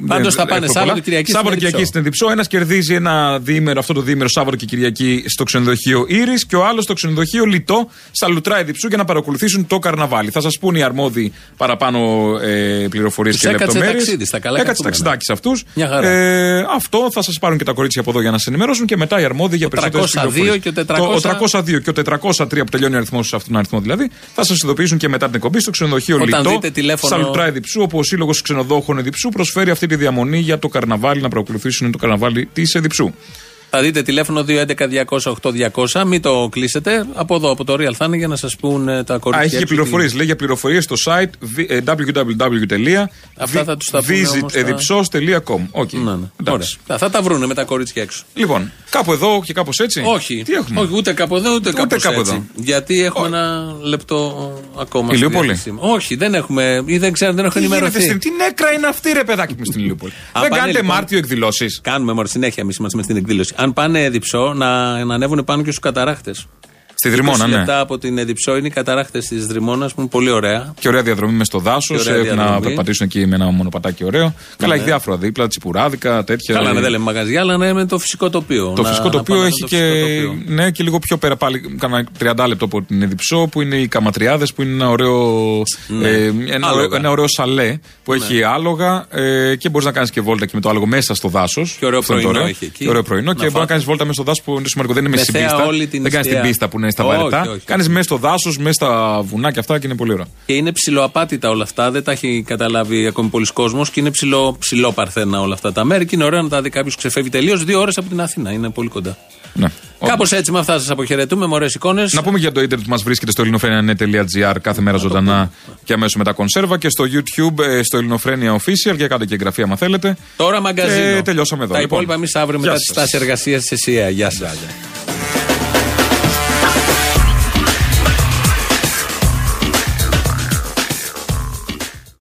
B: Πάντως
C: δεν
B: θα πάνε
C: έχω
B: Σάββατο,
C: πολλά.
B: Κυριακή
C: Σάββατο
B: στην
C: Κυριακή
B: Εδιψό.
C: στην Εδιψό. Ένας κερδίζει ένα διήμερο, αυτό το διήμερο Σάββατο και Κυριακή στο ξενοδοχείο Ήρης και ο άλλος στο ξενοδοχείο Λιτό στα Λουτρά Εδιψού για να παρακολουθήσουν το καρναβάλι. Θα σας πούνε οι αρμόδιοι παραπάνω ε, πληροφορίες
B: Τους
C: και
B: έκατσε
C: λεπτομέρειες.
B: ταξίδι στα καλά
C: Έκατσε
B: καθούμενα.
C: ταξιδάκι σε αυτούς.
B: Μια χαρά.
C: Ε, αυτό θα σας πάρουν και τα κορίτσια από εδώ για να σας ενημερώσουν και μετά οι αρμόδιοι για περισσότερες
B: 302
C: πληροφορίες.
B: και ο 400.
C: Ο 302 και ο 403 που τελειώνει ο αριθμός σε αυτόν τον αριθμό δηλαδή, θα σας ειδοποιήσουν και μετά την εκπομπή στο ξενοδοχείο
B: Όταν
C: Λιτό.
B: δείτε τηλέφωνο-
C: Στα Λουτρά Εδιψού, όπου ο Σύλλογος Ξενοδόχων Εδιψού προσφέρει αυτή τη διαμονή για το καρναβάλι να παρακολουθήσουν το καρναβάλι της Εδιψού.
B: Θα δείτε τηλέφωνο 211-200-8200. Μην το κλείσετε. Από εδώ, από το Real θα είναι για να σας πούν ε, τα
C: Α,
B: κορίτσια.
C: έχει και
B: έξω
C: πληροφορίες.
B: τι-
C: Λέει για πληροφορίες στο site β- ε,
B: Αυτά θα τους τα πούμε όμως τα-
C: www.visitedipsos.com. Οκ.
B: Ναι, ναι.
C: Εντάξει.
B: Ωραία. Θα τα βρούνε με τα κορίτσια έξω.
C: Λοιπόν, κάπου εδώ και κάπως έτσι.
B: Όχι.
C: Τι έχουμε;
B: Όχι, ούτε κάπου εδώ, ούτε, κάπως
C: κάπου
B: έτσι.
C: εδώ.
B: Γιατί έχουμε ένα λεπτό ακόμα. στη
C: Ηλιούπολη.
B: διάθεσή μας. Όχι, δεν έχουμε. ή δεν ξέρω, δεν έχω
C: Τι γίνεται
B: ενημερωθεί.
C: στην- Τι νέκρα είναι αυτή, ρε παιδάκι μου στην Ηλιούπολη.
B: Αν
C: Δεν
B: πάνε,
C: κάνετε
B: λοιπόν,
C: Μάρτιο εκδηλώσεις.
B: Κάνουμε μόνο συνέχεια εμείς είμαστε στην εκδήλωση. Αν πάνε διψώ, να, να ανέβουν πάνω και στους καταράχτες.
C: Στη Δρυμώνα,
B: 20
C: ναι.
B: λεπτά από την Εδιψό είναι οι καταράκτε τη Δρυμώνα που είναι πολύ ωραία.
C: Και ωραία διαδρομή μες στο δάσος.
B: Και ωραία
C: Έχουν να
B: διαδρομή.
C: περπατήσουν εκεί με ένα μονοπατάκι ωραίο. Καλά, έχει διάφορα δίπλα, τσιπουράδικα, τέτοια.
B: Καλά, ναι, δεν λέμε μαγαζιά, αλλά ναι, με το φυσικό τοπίο.
C: Το
B: Να-
C: φυσικό
B: να
C: τοπίο
B: πάμε
C: έχει
B: στο
C: και,
B: φυσικό τοπίο.
C: ναι, και λίγο πιο πέρα πάλι, κάνα 30 λεπτό από την Εδιψό, που είναι οι Καματριάδες, που είναι ένα ωραίο,
B: Ναι.
C: ε, ένα, ωραίο,
B: Άλογα.
C: ένα ωραίο σαλέ που έχει άλογα ε, και μπορείς να κάνεις και βόλτα και με το άλογο μέσα στο δάσος.
B: Και ωραίο πρωινό έχει εκεί.
C: Και ωραίο πρωινό.
B: Να
C: και μπορεί να
B: φάτε.
C: κάνεις βόλτα μέσα στο δάσος που είναι σημαντικό. Δεν είναι
B: Με
C: μέσα στην
B: θέα
C: πίστα.
B: όλη την
C: Δεν κάνεις την
B: νηστεία.
C: πίστα που είναι στα
B: Όχι,
C: βαρετά.
B: όχι, όχι.
C: Κάνεις μέσα στο δάσος, μέσα στα βουνά και αυτά και είναι πολύ ωραία.
B: Και είναι ψηλοαπάτητα όλα αυτά, δεν τα έχει καταλάβει ακόμη πολλοί κόσμος και είναι ψηλό, ψηλό παρθένα όλα αυτά τα μέρη. Και είναι ωραίο να τα δει κάποιος ξεφεύγει τελείως δύο ώρες από την Αθήνα. Είναι πολύ κοντά.
C: Ναι.
B: Κάπως έτσι με αυτά σας αποχαιρετούμε, με ωραίε εικόνες.
C: Να πούμε για το ίντερνετ που μας βρίσκεται στο ελληνοφρένια.net.gr κάθε μέρα ζωντανά και αμέσως μετά κονσέρβα και στο YouTube ε, στο Ελληνοφρένια Official και κάντε και εγγραφή άμα θέλετε.
B: Τώρα μαγκαζίνο.
C: Και τελειώσαμε εδώ.
B: Τα
C: Λοιπόν,
B: υπόλοιπα εμείς αύριο
C: γεια
B: μετά τις
C: σας.
B: τάσεις εργασίας τη ΕΣΥΑ. Γεια σας.